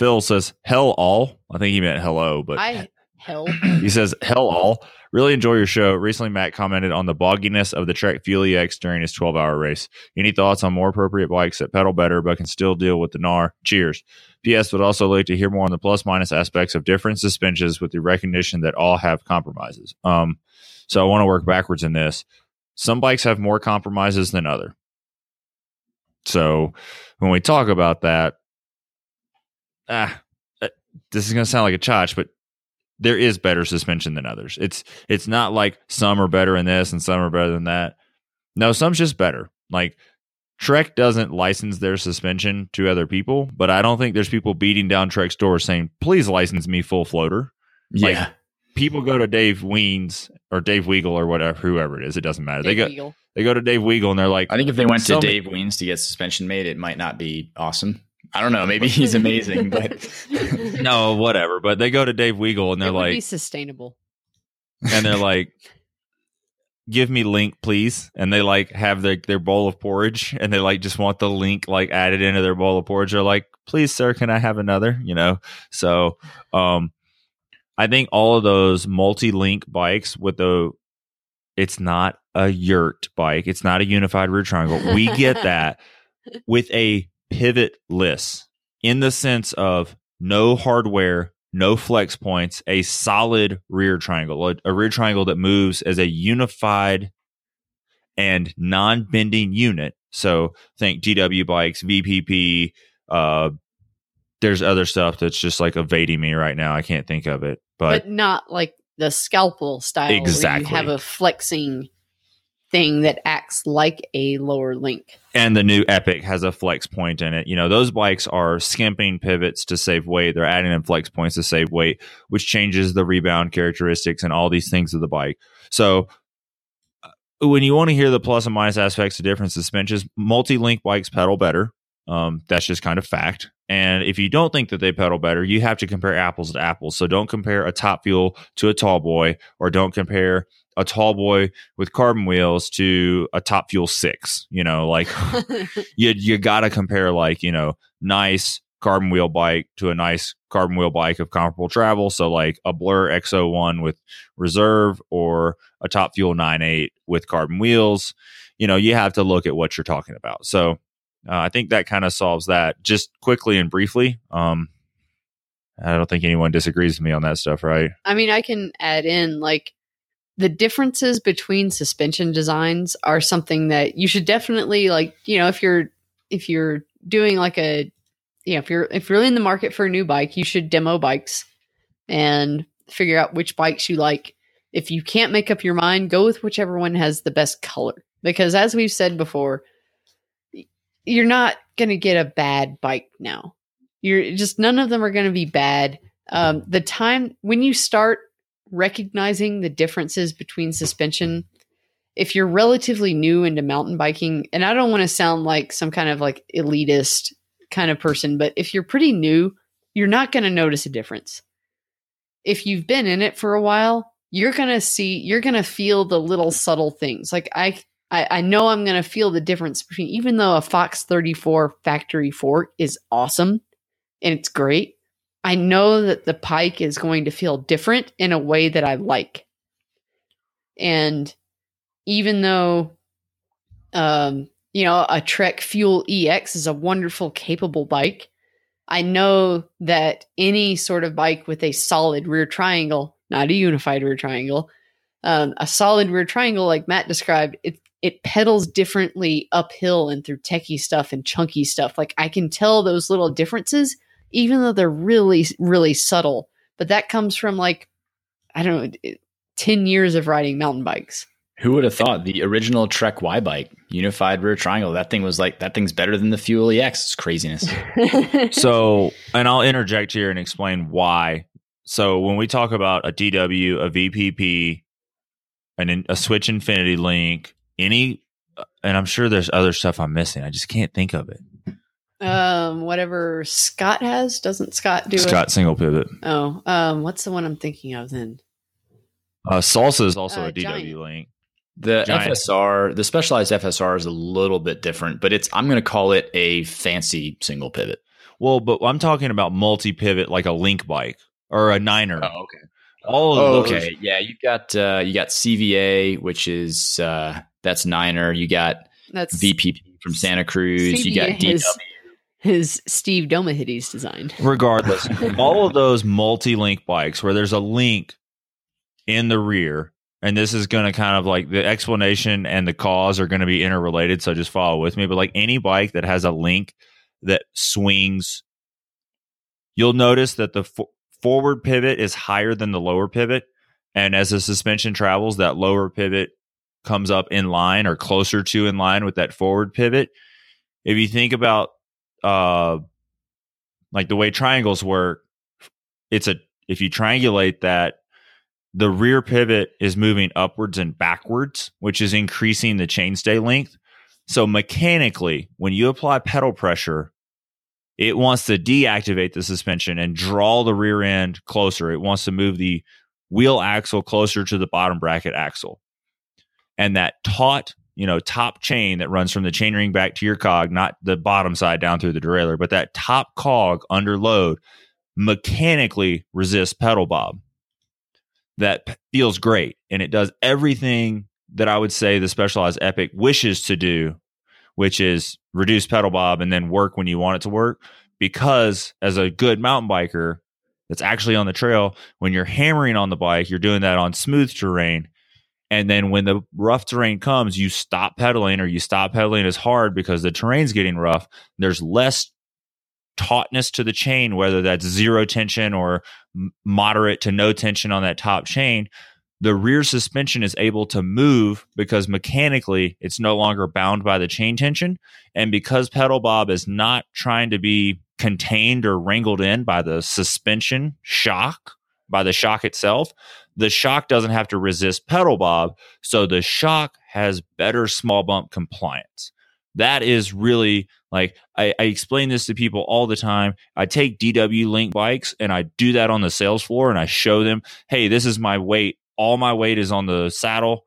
Phil says hell all. I think he meant hello, but I hell. he says hell all. Really enjoy your show. Recently, Matt commented on the bogginess of the Trek Fuel EX during his 12 hour race. Any thoughts on more appropriate bikes that pedal better but can still deal with the gnar? Cheers. P.S. Would also like to hear more on the plus minus aspects of different suspensions with the recognition that all have compromises. Um, so I want to work backwards in this. Some bikes have more compromises than other. So when we talk about that, ah, uh, this is going to sound like a chotch, but there is better suspension than others. It's it's not like some are better in this and some are better than that. No, some's just better. Like Trek doesn't license their suspension to other people, but I don't think there's people beating down Trek's door saying, "Please license me full floater." Like, Yeah. People go to Dave Weens or Dave Weagle or whatever, whoever it is. It doesn't matter. they go Eagle. they go to Dave Weagle and they're like, I think if they went to Dave Weens to get suspension made, it might not be awesome. I don't know. Maybe he's amazing, but (laughs) "No, whatever." But they go to Dave Weagle and they're it would be like, sustainable. and they're like, "Give me link, please." And they like have their their bowl of porridge, and they like just want the link like added into their bowl of porridge. They're like, "Please, sir, can I have another?" You know. So, um, I think all of those multi link bikes with the, it's not a yurt bike. It's not a unified rear triangle. We get that (laughs) with a pivotless in the sense of no hardware, no flex points, a solid rear triangle, a, a rear triangle that moves as a unified and non-bending unit. So think GW bikes, VPP. Uh, there's other stuff that's just like evading me right now. I can't think of it, But, but, not like the scalpel style Exactly. you have a flexing thing that acts like a lower link. and the new Epic has a flex point in it. You know, those bikes are skimping pivots to save weight. They're adding in flex points to save weight, which changes the rebound characteristics and all these things of the bike. So uh, when you want to hear the plus and minus aspects of different suspensions, multi-link bikes pedal better. Um, that's just kind of fact. And if you don't think that they pedal better, you have to compare apples to apples. So don't compare a top fuel to a tall boy, or don't compare a tall boy with carbon wheels to a top fuel six. You know, like (laughs) you you got to compare like you know nice carbon wheel bike to a nice carbon wheel bike of comparable travel. So like a Blur X01 with reserve or a Top Fuel 98 with carbon wheels. You know, you have to look at what you're talking about. So Uh, I think that kind of solves that. Just quickly and briefly, um, I don't think anyone disagrees with me on that stuff, right? I mean, I can add in like the differences between suspension designs are something that you should definitely like, you know, if you're if you're doing like a you know, if you're if you're in the market for a new bike, you should demo bikes and figure out which bikes you like. If you can't make up your mind, go with whichever one has the best color. Because as we've said before, you're not going to get a bad bike now. You're just none of them are going to be bad. Um, the time when you start recognizing the differences between suspension, if you're relatively new into mountain biking, and I don't want to sound like some kind of like elitist kind of person, but if you're pretty new, you're not going to notice a difference. If you've been in it for a while, you're going to see, you're going to feel the little subtle things. Like I, I, I know I'm going to feel the difference between, even though a Fox 34 factory fork is awesome and it's great, I know that the Pike is going to feel different in a way that I like. And even though, um, you know, a Trek Fuel EX is a wonderful, capable bike, I know that any sort of bike with a solid rear triangle, not a unified rear triangle, um, a solid rear triangle like Matt described, it it pedals differently uphill and through techie stuff and chunky stuff. Like I can tell those little differences, even though they're really, really subtle. But that comes from like, I don't know, 10 years of riding mountain bikes. Who would have thought the original Trek Y bike, unified rear triangle, that thing was like, that thing's better than the Fuel EX. It's craziness. (laughs) So, and I'll interject here and explain why. So, when we talk about a DW, a VPP, and a Switch Infinity Link, any, uh, and I'm sure there's other stuff I'm missing. I just can't think of it. Um, whatever Scott has, doesn't Scott do Scott it? single pivot. Oh, um, what's the one I'm thinking of then? Uh, Salsa is also Uh, a DW Giant. Link. The Giant. FSR, the specialized FSR is a little bit different, but it's, I'm going to call it a fancy single pivot. Well, but I'm talking about multi pivot like a Link bike or a Niner. Oh, okay. All of Oh, those. okay. Yeah, you got uh, you got CVA, which is uh, that's Niner. You got That's VPP from Santa Cruz. you got CVA DW. is- his Steve Domahides design. Regardless, all of those multi link bikes where there's a link in the rear, and this is going to kind of like the explanation and the cause are going to be interrelated. So just follow with me. But like any bike that has a link that swings, you'll notice that the fo- forward pivot is higher than the lower pivot. And as the suspension travels, that lower pivot comes up in line or closer to in line with that forward pivot. If you think about uh like the way triangles work, it's a if you triangulate that the rear pivot is moving upwards and backwards, which is increasing the chainstay length. So mechanically, when you apply pedal pressure, it wants to deactivate the suspension and draw the rear end closer. It wants to move the wheel axle closer to the bottom bracket axle. And that taut, you know, top chain that runs from the chainring back to your cog, not the bottom side down through the derailleur, but that top cog under load mechanically resists pedal bob. That feels great. And it does everything that I would say the specialized Epic wishes to do, which is reduce pedal bob and then work when you want it to work. Because as a good mountain biker that's actually on the trail, when you're hammering on the bike, you're doing that on smooth terrain. And then when the rough terrain comes, you stop pedaling or you stop pedaling as hard because the terrain's getting rough. There's less tautness to the chain, whether that's zero tension or moderate to no tension on that top chain. The rear suspension is able to move because mechanically it's no longer bound by the chain tension. And because pedal bob is not trying to be contained or wrangled in by the suspension shock, by the shock itself, the shock doesn't have to resist pedal bob. So the shock has better small bump compliance. That is really like I, I explain this to people all the time. I take DW Link bikes and I do that on the sales floor and I show them, hey, this is my weight. All my weight is on the saddle.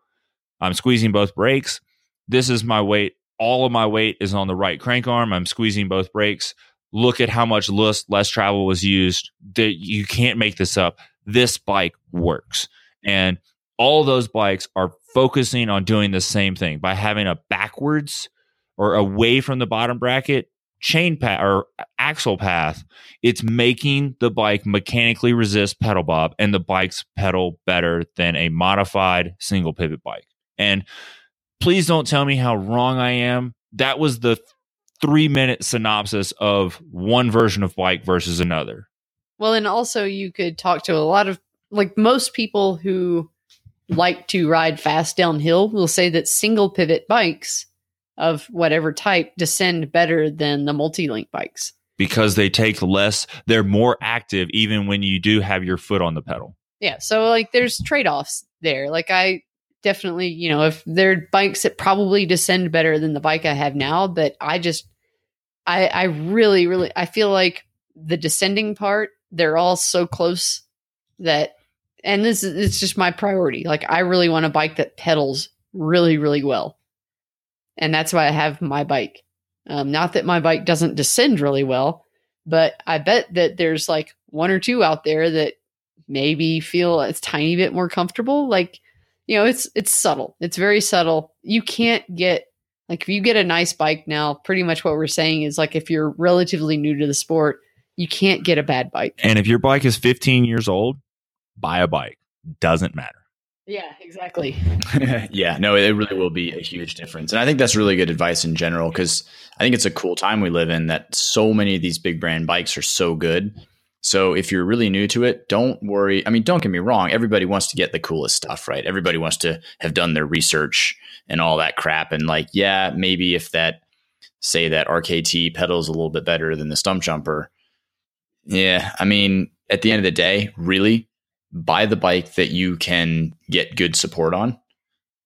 I'm squeezing both brakes. This is my weight. All of my weight is on the right crank arm. I'm squeezing both brakes. Look at how much less, less travel was used. That you can't make this up. This bike works. And all those bikes are focusing on doing the same thing by having a backwards or away from the bottom bracket chain path or axle path, it's making the bike mechanically resist pedal bob and the bikes pedal better than a modified single pivot bike. And please don't tell me how wrong I am. That was the three minute synopsis of one version of bike versus another. Well, and also you could talk to a lot of like most people who like to ride fast downhill will say that single pivot bikes of whatever type descend better than the multi-link bikes. because they take less they're more active even when you do have your foot on the pedal Yeah, so like there's trade-offs there. Like I definitely, you know, if there are bikes that probably descend better than the bike I have now, but I just I I really really I feel like the descending part, they're all so close that and this is it's just my priority. Like I really want a bike that pedals really really well. And that's why I have my bike. Um, not that my bike doesn't descend really well, but I bet that there's like one or two out there that maybe feel a tiny bit more comfortable. Like, you know, it's it's subtle. It's very subtle. You can't get like if you get a nice bike now, pretty much what we're saying is like if you're relatively new to the sport, you can't get a bad bike. and if your bike is 15 years old buy a bike doesn't matter (laughs) Yeah, exactly. yeah, no, it really will be a huge difference. And I think that's really good advice in general because I think it's a cool time we live in that so many of these big brand bikes are so good. So if you're really new to it, don't worry. I mean, don't get me wrong. Everybody wants to get the coolest stuff, right? Everybody wants to have done their research and all that crap. And like, yeah, maybe if that, say that RKT pedals a little bit better than the Stumpjumper. Yeah. I mean, at the end of the day, really buy the bike that you can get good support on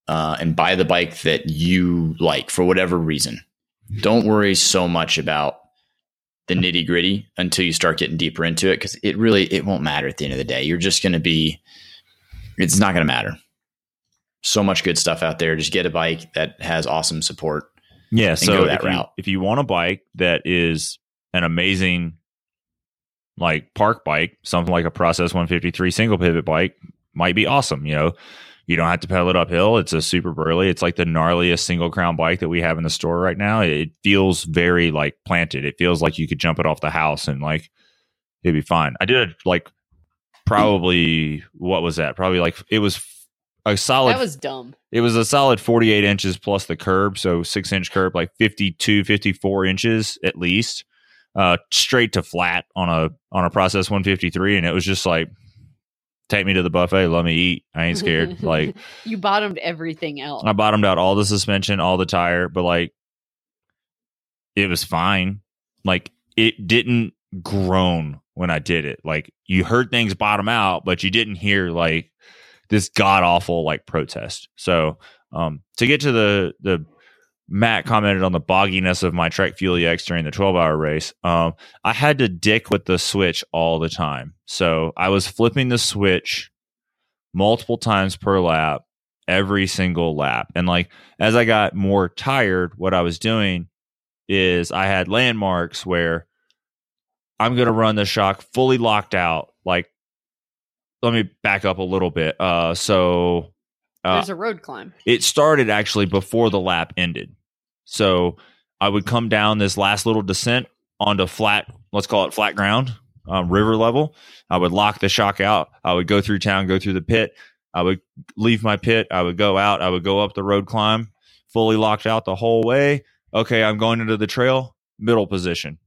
uh, and buy the bike that you like for whatever reason. Don't worry so much about the nitty gritty until you start getting deeper into it because it really it won't matter at the end of the day. You're just going to be, it's not going to matter. So much good stuff out there. Just get a bike that has awesome support. yeah so go that if, you, route. if you want a bike that is an amazing like park bike something like a process 153 single pivot bike might be awesome you know you don't have to pedal it uphill it's a super burly it's like the gnarliest single crown bike that we have in the store right now it feels very like planted it feels like you could jump it off the house and like it'd be fine i did like probably what was that probably like it was a solid That was dumb. it was a solid 48 inches plus the curb so six inch curb like 52 54 inches at least uh straight to flat on a on a process 153 and it was just like take me to the buffet let me eat i ain't scared (laughs) like you bottomed everything out. i bottomed out all the suspension all the tire but like it was fine like it didn't groan when i did it like you heard things bottom out but you didn't hear like this god awful like protest so um to get to the the Matt commented on the bogginess of my Trek Fuel EX during the 12 hour race. Um, I had to dick with the switch all the time. So I was flipping the switch multiple times per lap, every single lap. And like, as I got more tired, what I was doing is I had landmarks where I'm going to run the shock fully locked out. Like, let me back up a little bit. Uh, so uh, There's a road climb. it started actually before the lap ended. So I would come down this last little descent onto flat, let's call it flat ground, um, river level. I would lock the shock out. I would go through town, go through the pit. I would leave my pit. I would go out. I would go up the road climb, fully locked out the whole way. Okay, I'm going into the trail, middle position.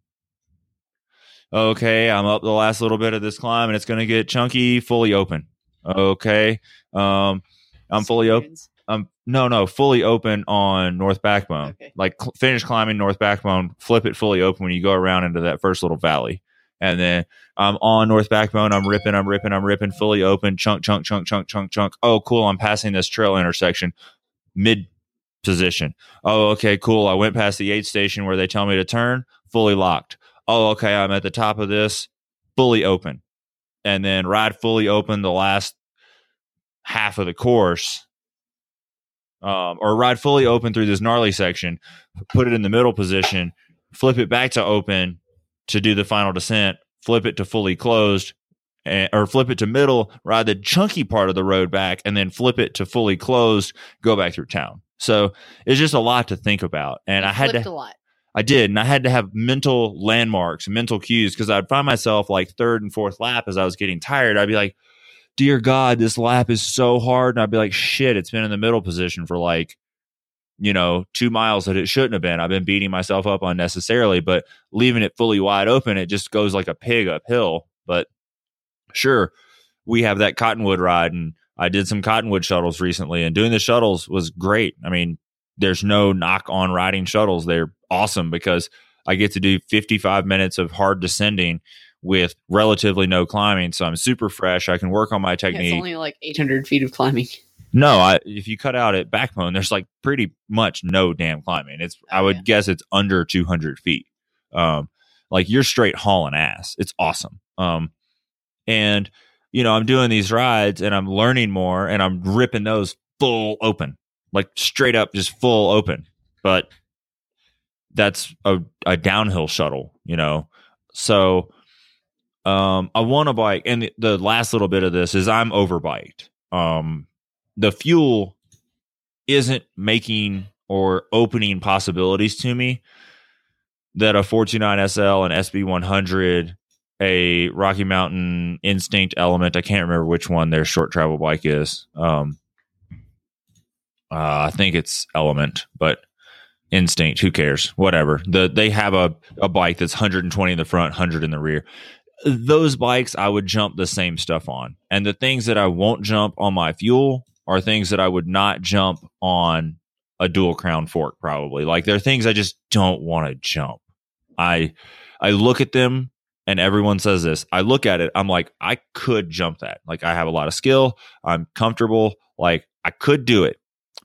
Okay, I'm up the last little bit of this climb and it's going to get chunky, fully open. Okay. Um, I'm fully open. Um, no, no, fully open on North Backbone. Okay. Like cl- finish climbing North Backbone, flip it fully open when you go around into that first little valley, and then I'm on North Backbone. I'm ripping, I'm ripping, I'm ripping, fully open, chunk, chunk, chunk, chunk, chunk, chunk. Oh, cool! I'm passing this trail intersection, mid position. Oh, okay, cool. I went past the aid station where they tell me to turn, fully locked. Oh, okay, I'm at the top of this, fully open, and then ride fully open the last half of the course um, or ride fully open through this gnarly section, put it in the middle position, flip it back to open to do the final descent, flip it to fully closed, and, or flip it to middle, ride the chunky part of the road back, and then flip it to fully closed, go back through town. So it's just a lot to think about. And I had to a lot. I did, and I had to have mental landmarks, mental cues, because I'd find myself like third and fourth lap as I was getting tired. I'd be like, "Dear God, this lap is so hard," and I'd be like, "Shit, it's been in the middle position for like, you know, two miles that it shouldn't have been. I've been beating myself up unnecessarily, but leaving it fully wide open, it just goes like a pig uphill." But sure, we have that cottonwood ride, and I did some cottonwood shuttles recently, and doing the shuttles was great. I mean, there's no knock on riding shuttles. They're awesome because I get to do 55 minutes of hard descending with relatively no climbing. So I'm super fresh. I can work on my technique. it's only like 800 feet of climbing. no, I, if you cut out at backbone, there's like pretty much no damn climbing. It's, I Oh, would yeah. guess it's under 200 feet. Um, like you're straight hauling ass. It's awesome. Um, and you know, I'm doing these rides and I'm learning more and I'm ripping those full open, like straight up, just full open. But that's a, a downhill shuttle, you know. So um I want a bike and the, last little bit of this is I'm overbiked. Um the fuel isn't making or opening possibilities to me that a 429 SL and SB100 a Rocky Mountain Instinct Element. I can't remember which one their short travel bike is. Um, uh, I think it's Element, but Instinct. Who cares? Whatever. The they have a a bike that's 120 in the front, 100 in the rear. Those bikes I would jump the same stuff on, and the things that I won't jump on my fuel are things that I would not jump on a dual crown fork. Probably like they're things I just don't want to jump. I I look at them and everyone says this. I look at it, I'm like, I could jump that. Like I have a lot of skill. I'm comfortable. Like I could do it.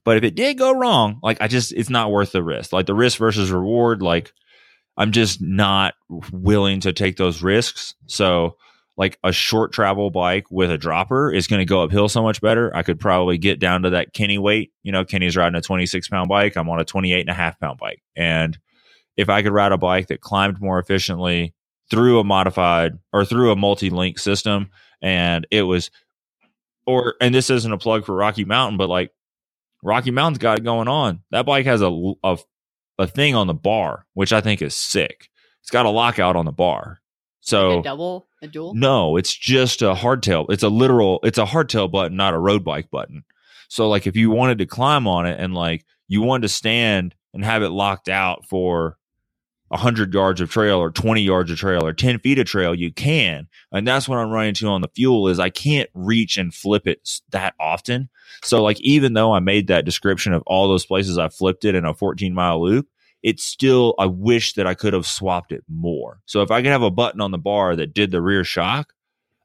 But if it did go wrong, like I just it's not worth the risk. Like the risk versus reward, like I'm just not willing to take those risks. So like a short travel bike with a dropper is going to go uphill so much better. I could probably get down to that Kenny weight. You know, Kenny's riding a 26 pound bike. I'm on a 28 and a half pound bike. And if I could ride a bike that climbed more efficiently through a modified or through a multi-link system and it was or and this isn't a plug for Rocky Mountain but like Rocky Mountain's got it going on. That bike has a a, a thing on the bar which I think is sick. It's got a lockout on the bar. So a double, a dual. no, it's just a hardtail. It's a literal, it's a hardtail button, not a road bike button. So like if you wanted to climb on it and like you wanted to stand and have it locked out for a hundred yards of trail or 20 yards of trail or 10 feet of trail, you can. And that's what I'm running to on the fuel is I can't reach and flip it that often. So like, even though I made that description of all those places I flipped it in a 14 mile loop, it's still, I wish that I could have swapped it more. So if I could have a button on the bar that did the rear shock,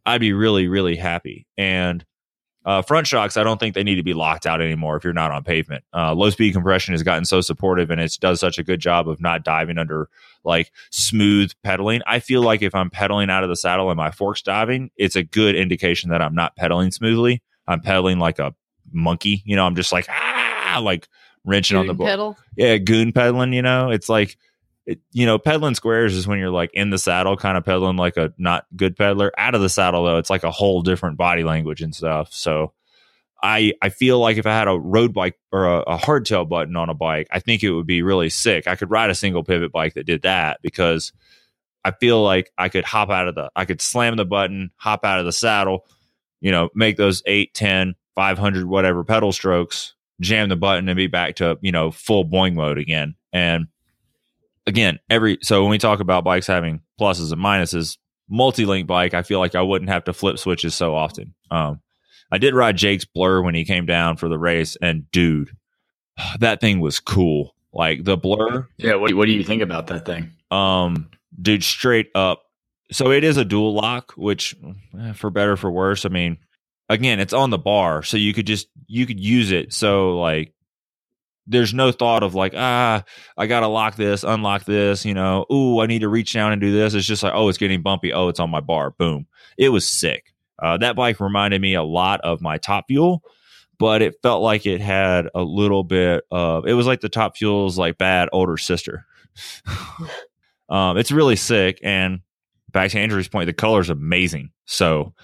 I'd be really, really happy. And uh, front shocks, I don't think they need to be locked out anymore if you're not on pavement. Uh, low speed compression has gotten so supportive and it does such a good job of not diving under like smooth pedaling. I feel like if I'm pedaling out of the saddle and my fork's diving, it's a good indication that I'm not pedaling smoothly. I'm pedaling like a monkey. You know, I'm just like, ah, like wrenching on the board pedal. yeah, goon pedaling, you know, it's like, it, you know, pedaling squares is when you're like in the saddle, kind of pedaling like a not good peddler. Out of the saddle, though, it's like a whole different body language and stuff. So I, I feel like if I had a road bike or a, a hardtail button on a bike, I think it would be really sick. I could ride a single pivot bike that did that because I feel like I could hop out of the, I could slam the button, hop out of the saddle, you know, make those 8, 10, 500, whatever pedal strokes, jam the button and be back to, you know, full boing mode again. And again, every, so when we talk about bikes having pluses and minuses, multi link bike, I feel like I wouldn't have to flip switches so often. Um, I did ride Jake's Blur when he came down for the race, and dude, (sighs) that thing was cool. Like the Blur, Yeah. What, what do you think about that thing? um, dude, straight up. So it is a dual lock, which eh, for better or for worse, I mean, again, it's on the bar, so you could just you could use it. So like, there's no thought of like, ah, I gotta lock this, unlock this, you know, ooh, I need to reach down and do this. It's just like, oh, it's getting bumpy. Oh, it's on my bar. Boom. It was sick. Uh, that bike reminded me a lot of my Top Fuel, but it felt like it had a little bit of. It was like the Top Fuel's like bad older sister. (laughs) um, it's really sick, and back to Andrew's point, the color's amazing. So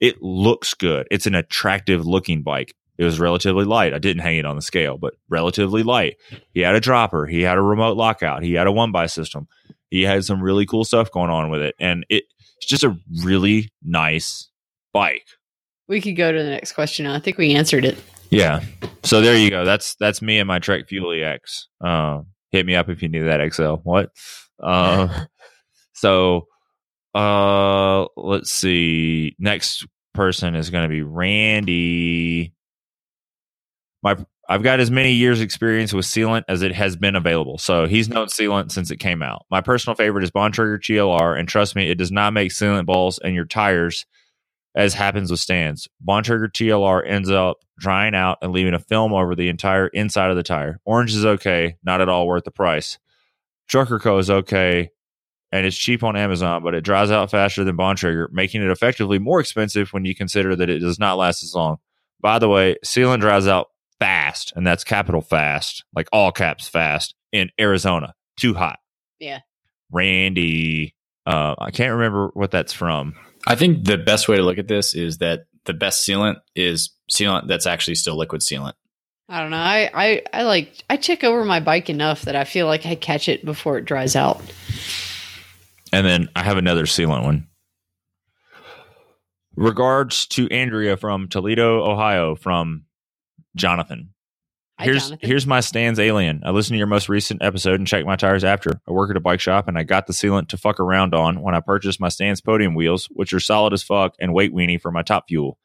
it looks good. It's an attractive looking bike. It was relatively light. I didn't hang it on the scale, but relatively light. He had a dropper. He had a remote lockout. He had a one by system. He had some really cool stuff going on with it, and it, it's just a really nice bike. We could go to the next question. I think we answered it. Yeah. So there you go. That's that's me and my Trek Fuel EX. Uh, hit me up if you need that XL. What? Uh, (laughs) so uh, let's see. Next person is going to be Randy. My I've got as many years experience with sealant as it has been available. So he's known sealant since it came out. My personal favorite is Bontrager TLR, and trust me, it does not make sealant balls in your tires as happens with Stan's. Bontrager TLR ends up drying out and leaving a film over the entire inside of the tire. Orange is okay, not at all worth the price. Trucker Co is okay, and it's cheap on Amazon, but it dries out faster than Bontrager, making it effectively more expensive when you consider that it does not last as long. By the way, sealant dries out fast, and that's capital fast, like all caps fast, in Arizona. Too hot. Yeah. Randy, uh, I can't remember what that's from. I think the best way to look at this is that the best sealant is sealant that's actually still liquid sealant. I don't know. I, I, I like I check over my bike enough that I feel like I catch it before it dries out. And then I have another sealant one. Regards to Andrea from Toledo, Ohio, from Jonathan. Hi, here's Jonathan. here's my Stan's alien. I listened to your most recent episode and checked my tires after. I work at a bike shop and I got the sealant to fuck around on when I purchased my Stan's podium wheels, which are solid as fuck and weight weenie for my top fuel.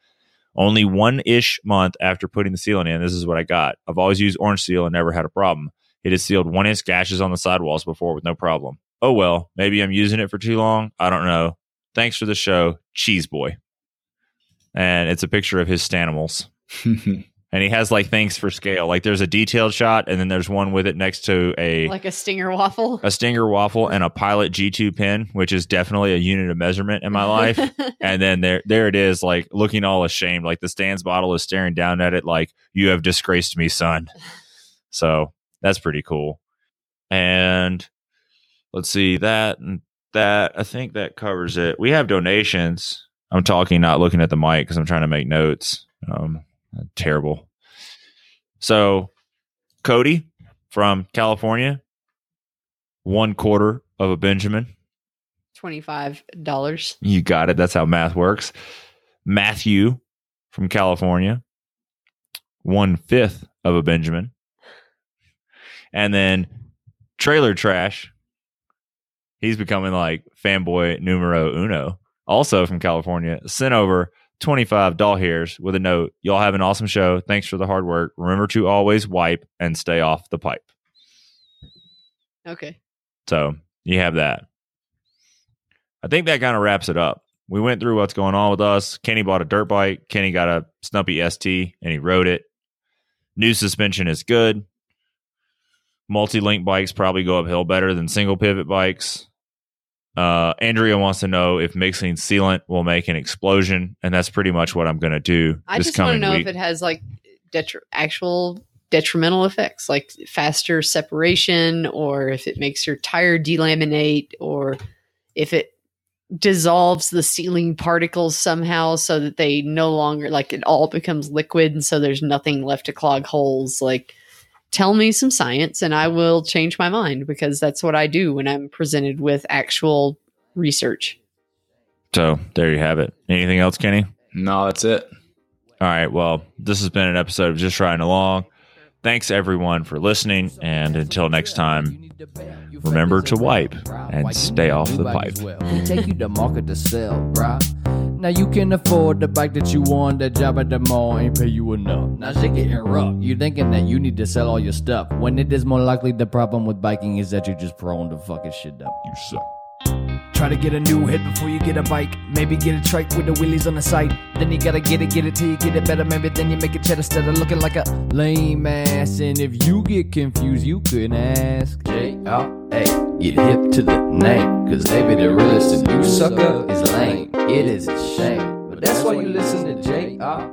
Only one ish month after putting the sealant in, this is what I got. I've always used orange seal and never had a problem. It has sealed one inch gashes on the sidewalls before with no problem. Oh well, maybe I'm using it for too long. I don't know. Thanks for the show, Cheese Boy. And it's a picture of his Stanimals (laughs) and he has like things for scale. Like there's a detailed shot, and then there's one with it next to a like a stinger waffle. a Stinger waffle and a Pilot G2 pin, which is definitely a unit of measurement in my (laughs) life. and then there there it is, like looking all ashamed, like the Stan's bottle is staring down at it, like you have disgraced me, son. (laughs) So that's pretty cool. And let's see that and that. I think that covers it. We have donations. I'm talking, not looking at the mic because I'm trying to make notes. Um, terrible. So, Cody from California, one quarter of a Benjamin. Twenty five dollars. You got it. That's how math works. Matthew from California, one fifth of a Benjamin. And then Trailer Trash, he's becoming like fanboy numero uno, also from California, sent over 25 doll hairs with a note. Y'all have an awesome show. Thanks for the hard work. Remember to always wipe and stay off the pipe. Okay. So you have that. I think that kind of wraps it up. We went through what's going on with us. Kenny bought a dirt bike. Kenny got a Stumpy ST and he rode it. New suspension is good. Multi link bikes probably go uphill better than single pivot bikes. Uh, Andrea wants to know if mixing sealant will make an explosion, and that's pretty much what I'm going to do I just want to know week. if it has like detri- actual detrimental effects, like faster separation, or if it makes your tire delaminate, or if it dissolves the sealing particles somehow so that they no longer like it all becomes liquid and so there's nothing left to clog holes like tell me some science and i will change my mind because that's what i do when i'm presented with actual research so there you have it. Anything else, Kenny? no, that's it. All right. Well, this has been an episode of Just Riding Along. Thanks everyone for listening, and until next time, remember to wipe and stay off the pipe. He take you to market to sell, bruh. Now you can afford the bike that you want, that job at the mall ain't pay you enough. Now shake it and rock. You thinking that you need to sell all your stuff when it is more likely the problem with biking is that you're just prone to fucking shit up. You suck. Try to get a new head before you get a bike. Maybe get a trike with the wheelies on the side. Then you gotta get it, get it till you get it better. Maybe then you make a cheddar instead of looking like a lame ass. And if you get confused, you can ask J R A. Get hip to the name. Cause maybe the realest of you sucker is lame. It is a shame. But that's why you listen to J R